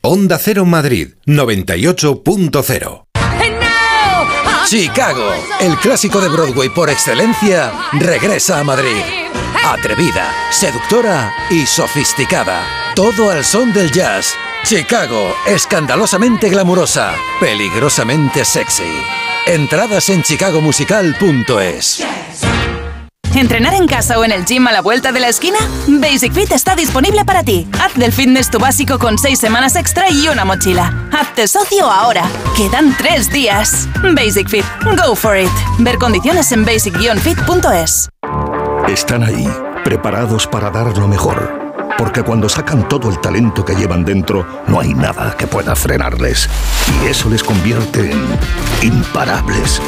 Onda Cero Madrid 98.0 Chicago, el clásico de Broadway por excelencia, regresa a Madrid. Atrevida, seductora y sofisticada. Todo al son del jazz. Chicago, escandalosamente glamurosa, peligrosamente sexy. Entradas en chicagomusical.es. ¿Entrenar en casa o en el gym a la vuelta de la esquina? Basic Fit está disponible para ti. Haz del fitness tu básico con 6 semanas extra y una mochila. Hazte socio ahora. Quedan 3 días. Basic Fit. Go for it. Ver condiciones en basic-fit.es. Están ahí, preparados para dar lo mejor. Porque cuando sacan todo el talento que llevan dentro, no hay nada que pueda frenarles. Y eso les convierte en imparables.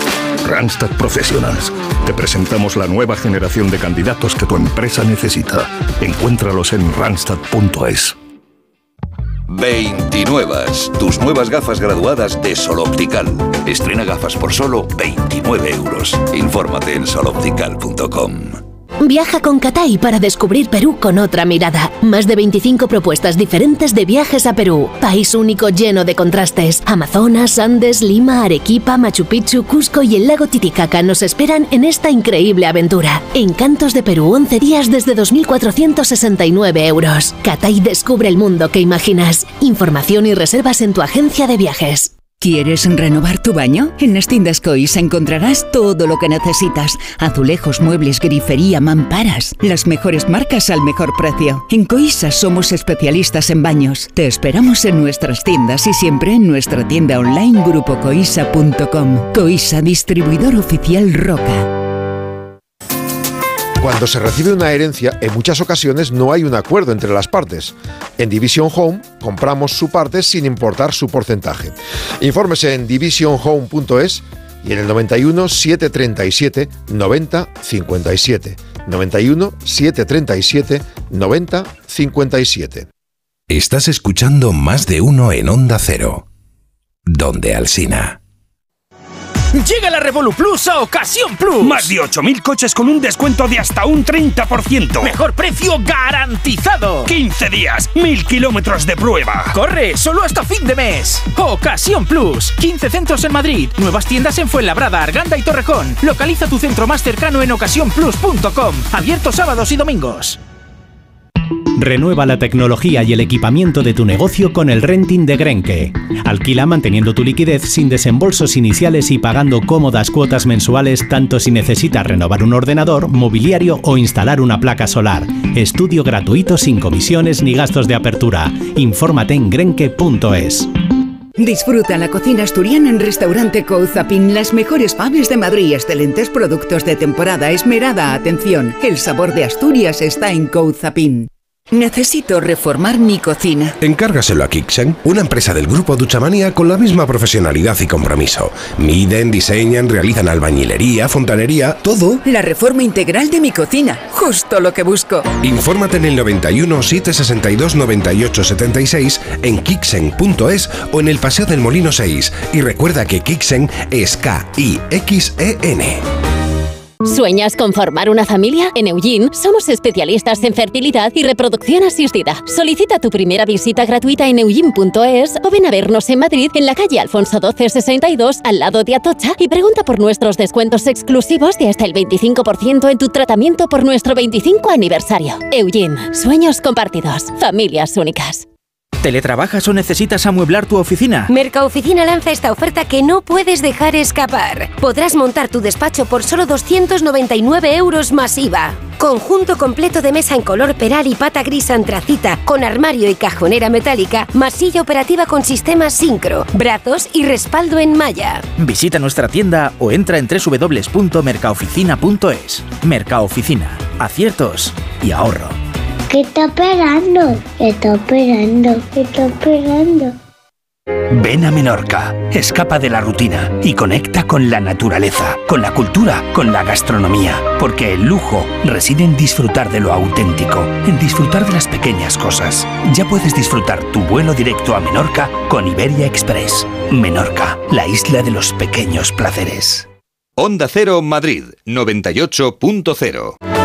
Randstad Professionals. Te presentamos la nueva generación de candidatos que tu empresa necesita. Encuéntralos en randstad.es. 29. Tus nuevas gafas graduadas de Sol Optical. Estrena gafas por solo 29 euros. Infórmate en soloptical.com. Viaja con Catay para descubrir Perú con otra mirada. Más de 25 propuestas diferentes de viajes a Perú. País único lleno de contrastes. Amazonas, Andes, Lima, Arequipa, Machu Picchu, Cusco y el lago Titicaca nos esperan en esta increíble aventura. Encantos de Perú, 11 días desde 2.469 euros. Catay descubre el mundo que imaginas. Información y reservas en tu agencia de viajes. ¿Quieres renovar tu baño? En Nestindas Cois encontrarás todo lo que necesitas. Azulejos, muebles, grifería, mamparas. Las mejores marcas al mejor precio. En Coisa somos especialistas en baños. Te esperamos en nuestras tiendas y siempre en nuestra tienda online grupocoisa.com. Coisa, distribuidor oficial Roca. Cuando se recibe una herencia, en muchas ocasiones no hay un acuerdo entre las partes. En Division Home compramos su parte sin importar su porcentaje. Infórmese en divisionhome.es y en el 91 737 90 57. 91 737 90 57. Estás escuchando más de uno en Onda Cero. Donde Alsina. Llega la Revolu Plus a Ocasión Plus. Más de 8.000 coches con un descuento de hasta un 30%. Mejor precio garantizado. 15 días, 1.000 kilómetros de prueba. Corre, solo hasta fin de mes. Ocasión Plus. 15 centros en Madrid. Nuevas tiendas en Fuenlabrada, Arganda y Torrejón. Localiza tu centro más cercano en ocasiónplus.com. Abierto sábados y domingos. Renueva la tecnología y el equipamiento de tu negocio con el renting de Grenke. Alquila manteniendo tu liquidez sin desembolsos iniciales y pagando cómodas cuotas mensuales tanto si necesitas renovar un ordenador, mobiliario o instalar una placa solar. Estudio gratuito sin comisiones ni gastos de apertura. Infórmate en grenke.es. Disfruta la cocina asturiana en Restaurante Couzapin, las mejores paves de Madrid, excelentes productos de temporada, esmerada atención. El sabor de Asturias está en Couzapin. Necesito reformar mi cocina. Encárgaselo a Kixen, una empresa del grupo Duchamanía con la misma profesionalidad y compromiso. Miden, diseñan, realizan albañilería, fontanería, todo. La reforma integral de mi cocina, justo lo que busco. Infórmate en el 91 762 98 76 en kixen.es o en el Paseo del Molino 6 y recuerda que Kixen es K-I-X-E-N. ¿Sueñas con formar una familia? En Eugene somos especialistas en fertilidad y reproducción asistida. Solicita tu primera visita gratuita en eugene.es o ven a vernos en Madrid en la calle Alfonso 1262 al lado de Atocha y pregunta por nuestros descuentos exclusivos de hasta el 25% en tu tratamiento por nuestro 25 aniversario. Eugene, sueños compartidos, familias únicas. ¿Teletrabajas o necesitas amueblar tu oficina? Mercaoficina lanza esta oferta que no puedes dejar escapar. Podrás montar tu despacho por solo 299 euros masiva. Conjunto completo de mesa en color peral y pata gris antracita, con armario y cajonera metálica, masilla operativa con sistema sincro, brazos y respaldo en malla. Visita nuestra tienda o entra en www.mercaoficina.es. Mercaoficina. Aciertos y ahorro. ¿Qué está esperando? ¿Qué está esperando? ¿Qué está esperando? Ven a Menorca, escapa de la rutina y conecta con la naturaleza, con la cultura, con la gastronomía, porque el lujo reside en disfrutar de lo auténtico, en disfrutar de las pequeñas cosas. Ya puedes disfrutar tu vuelo directo a Menorca con Iberia Express. Menorca, la isla de los pequeños placeres. Onda Cero Madrid 98.0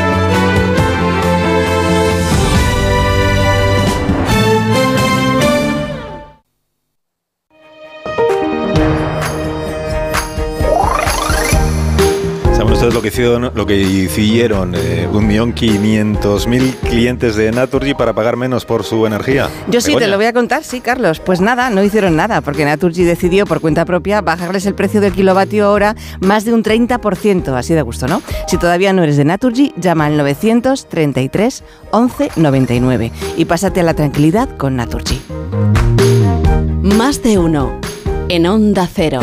¿Saben ustedes lo que hicieron, lo que hicieron eh, un millón quinientos mil clientes de Naturgy para pagar menos por su energía? Yo sí, te lo voy a contar, sí, Carlos. Pues nada, no hicieron nada, porque Naturgy decidió por cuenta propia bajarles el precio del kilovatio hora más de un 30%, así de gusto, ¿no? Si todavía no eres de Naturgy, llama al 933 11 99 y pásate a la tranquilidad con Naturgy. Más de uno. En Onda Cero.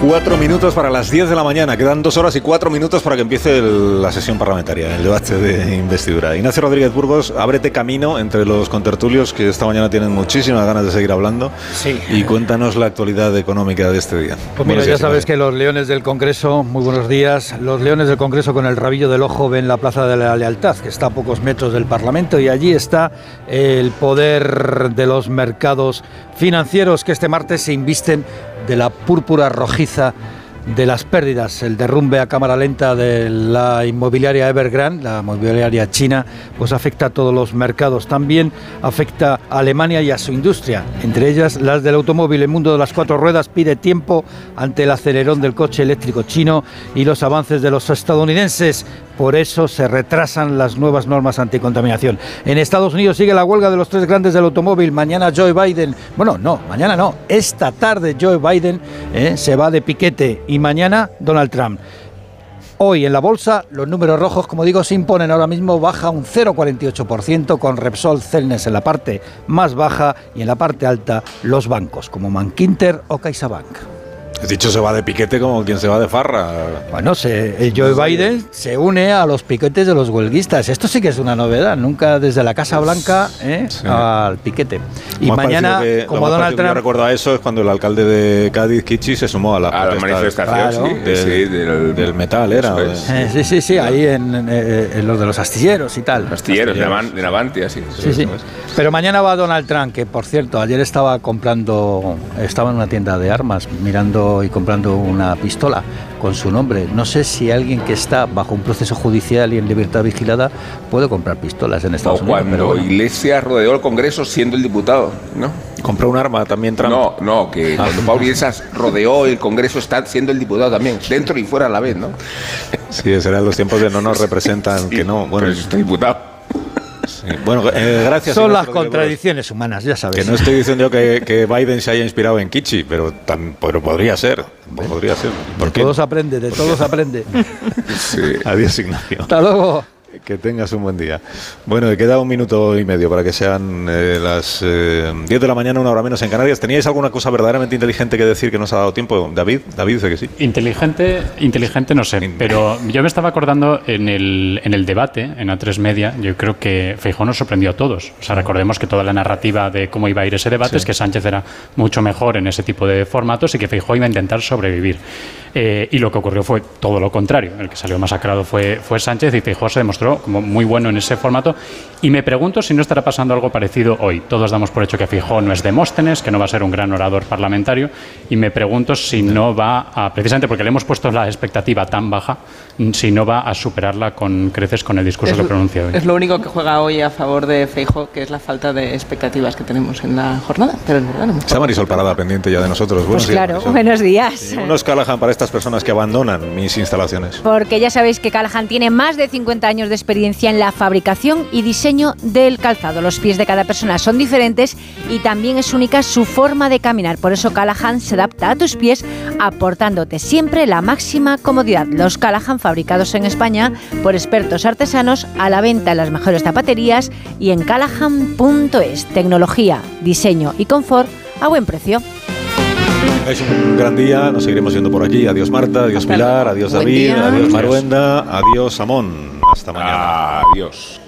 Cuatro minutos para las 10 de la mañana. Quedan dos horas y cuatro minutos para que empiece el- la sesión parlamentaria, el debate de investidura. Ignacio Rodríguez Burgos, ábrete camino entre los contertulios que esta mañana tienen muchísimas ganas de seguir hablando. Sí. Y cuéntanos la actualidad económica de este día. Pues mira, ya sabes que los leones del Congreso, muy buenos días, los leones del Congreso con el rabillo del ojo ven la Plaza de la Lealtad, que está a pocos metros del Parlamento, y allí está el poder de los mercados financieros que este martes se invisten de la púrpura rojiza de las pérdidas, el derrumbe a cámara lenta de la inmobiliaria Evergrande, la inmobiliaria china, pues afecta a todos los mercados. También afecta a Alemania y a su industria, entre ellas las del automóvil. El mundo de las cuatro ruedas pide tiempo ante el acelerón del coche eléctrico chino y los avances de los estadounidenses. Por eso se retrasan las nuevas normas anticontaminación. En Estados Unidos sigue la huelga de los tres grandes del automóvil. Mañana Joe Biden, bueno, no, mañana no, esta tarde Joe Biden eh, se va de piquete y mañana Donald Trump. Hoy en la bolsa los números rojos, como digo, se imponen ahora mismo, baja un 0,48% con Repsol Celnes en la parte más baja y en la parte alta los bancos como Manquinter o CaixaBank. Dicho se va de piquete como quien se va de farra. Bueno, se, el Joe Biden se une a los piquetes de los huelguistas. Esto sí que es una novedad. Nunca desde la Casa Blanca ¿eh? al piquete. Y mañana, que- como Donald yo Trump. recuerdo a eso es cuando el alcalde de Cádiz, Kichi, se sumó a la, A la manifestación, sí, del, sí, del- del metal, era. Es. Eh, sí, sí, sí, ahí en, eh, en los de los astilleros y tal. Astilleros, de Navan- de Navanti, así. Sí, sí. Pero mañana va Donald Trump, que por cierto, ayer estaba comprando, estaba en una tienda de armas, mirando y comprando una pistola con su nombre. No sé si alguien que está bajo un proceso judicial y en libertad vigilada puede comprar pistolas en Estados O Unidos. cuando bueno. Iglesias rodeó el Congreso siendo el diputado, ¿no? Compró un arma también Trump. No, no, que Ah. cuando Pablo Iglesias rodeó el Congreso está siendo el diputado también, dentro y fuera a la vez, ¿no? Sí, serán los tiempos de no nos representan, que no. Bueno, pero es diputado. Sí. Bueno, eh, gracias. Son las contradicciones humanas, ya sabes. Que no estoy diciendo yo que, que Biden se haya inspirado en Kichi, pero, tam- pero podría ser. Podría ser. ¿Por De todos aprende, de todos aprende. Adiós, Ignacio. Hasta luego. Que tengas un buen día. Bueno, queda un minuto y medio para que sean eh, las eh, 10 de la mañana, una hora menos en Canarias. ¿Teníais alguna cosa verdaderamente inteligente que decir que nos ha dado tiempo? David, David dice que sí. Inteligente, inteligente no sé, pero yo me estaba acordando en el, en el debate, en A3 Media, yo creo que Feijó nos sorprendió a todos. O sea, recordemos que toda la narrativa de cómo iba a ir ese debate es que Sánchez era mucho mejor en ese tipo de formatos y que Feijó iba a intentar sobrevivir. Eh, y lo que ocurrió fue todo lo contrario. El que salió masacrado fue, fue Sánchez y Feijóo se demostró como muy bueno en ese formato. Y me pregunto si no estará pasando algo parecido hoy. Todos damos por hecho que Feijóo no es Demóstenes, que no va a ser un gran orador parlamentario. Y me pregunto si no va a, precisamente porque le hemos puesto la expectativa tan baja, si no va a superarla con creces con el discurso que pronuncia hoy. Es lo único que juega hoy a favor de Feijóo, que es la falta de expectativas que tenemos en la jornada. Pero es verdad, no me Está Marisol Parada pendiente ya de nosotros. Pues Buenos días, claro, Marisol. buenos días. Unos Callahan para estas personas que abandonan mis instalaciones. Porque ya sabéis que Callahan tiene más de 50 años de experiencia en la fabricación y diseño del calzado. Los pies de cada persona son diferentes y también es única su forma de caminar. Por eso Callahan se adapta a tus pies aportándote siempre la máxima comodidad. Los Callahan fabricados en España por expertos artesanos a la venta en las mejores zapaterías y en callahan.es. Tecnología, diseño y confort a buen precio. Es un gran día, nos seguiremos viendo por aquí. Adiós Marta, adiós Pilar, adiós Buen David, día. adiós Maruenda, adiós Amón. Hasta mañana. Adiós.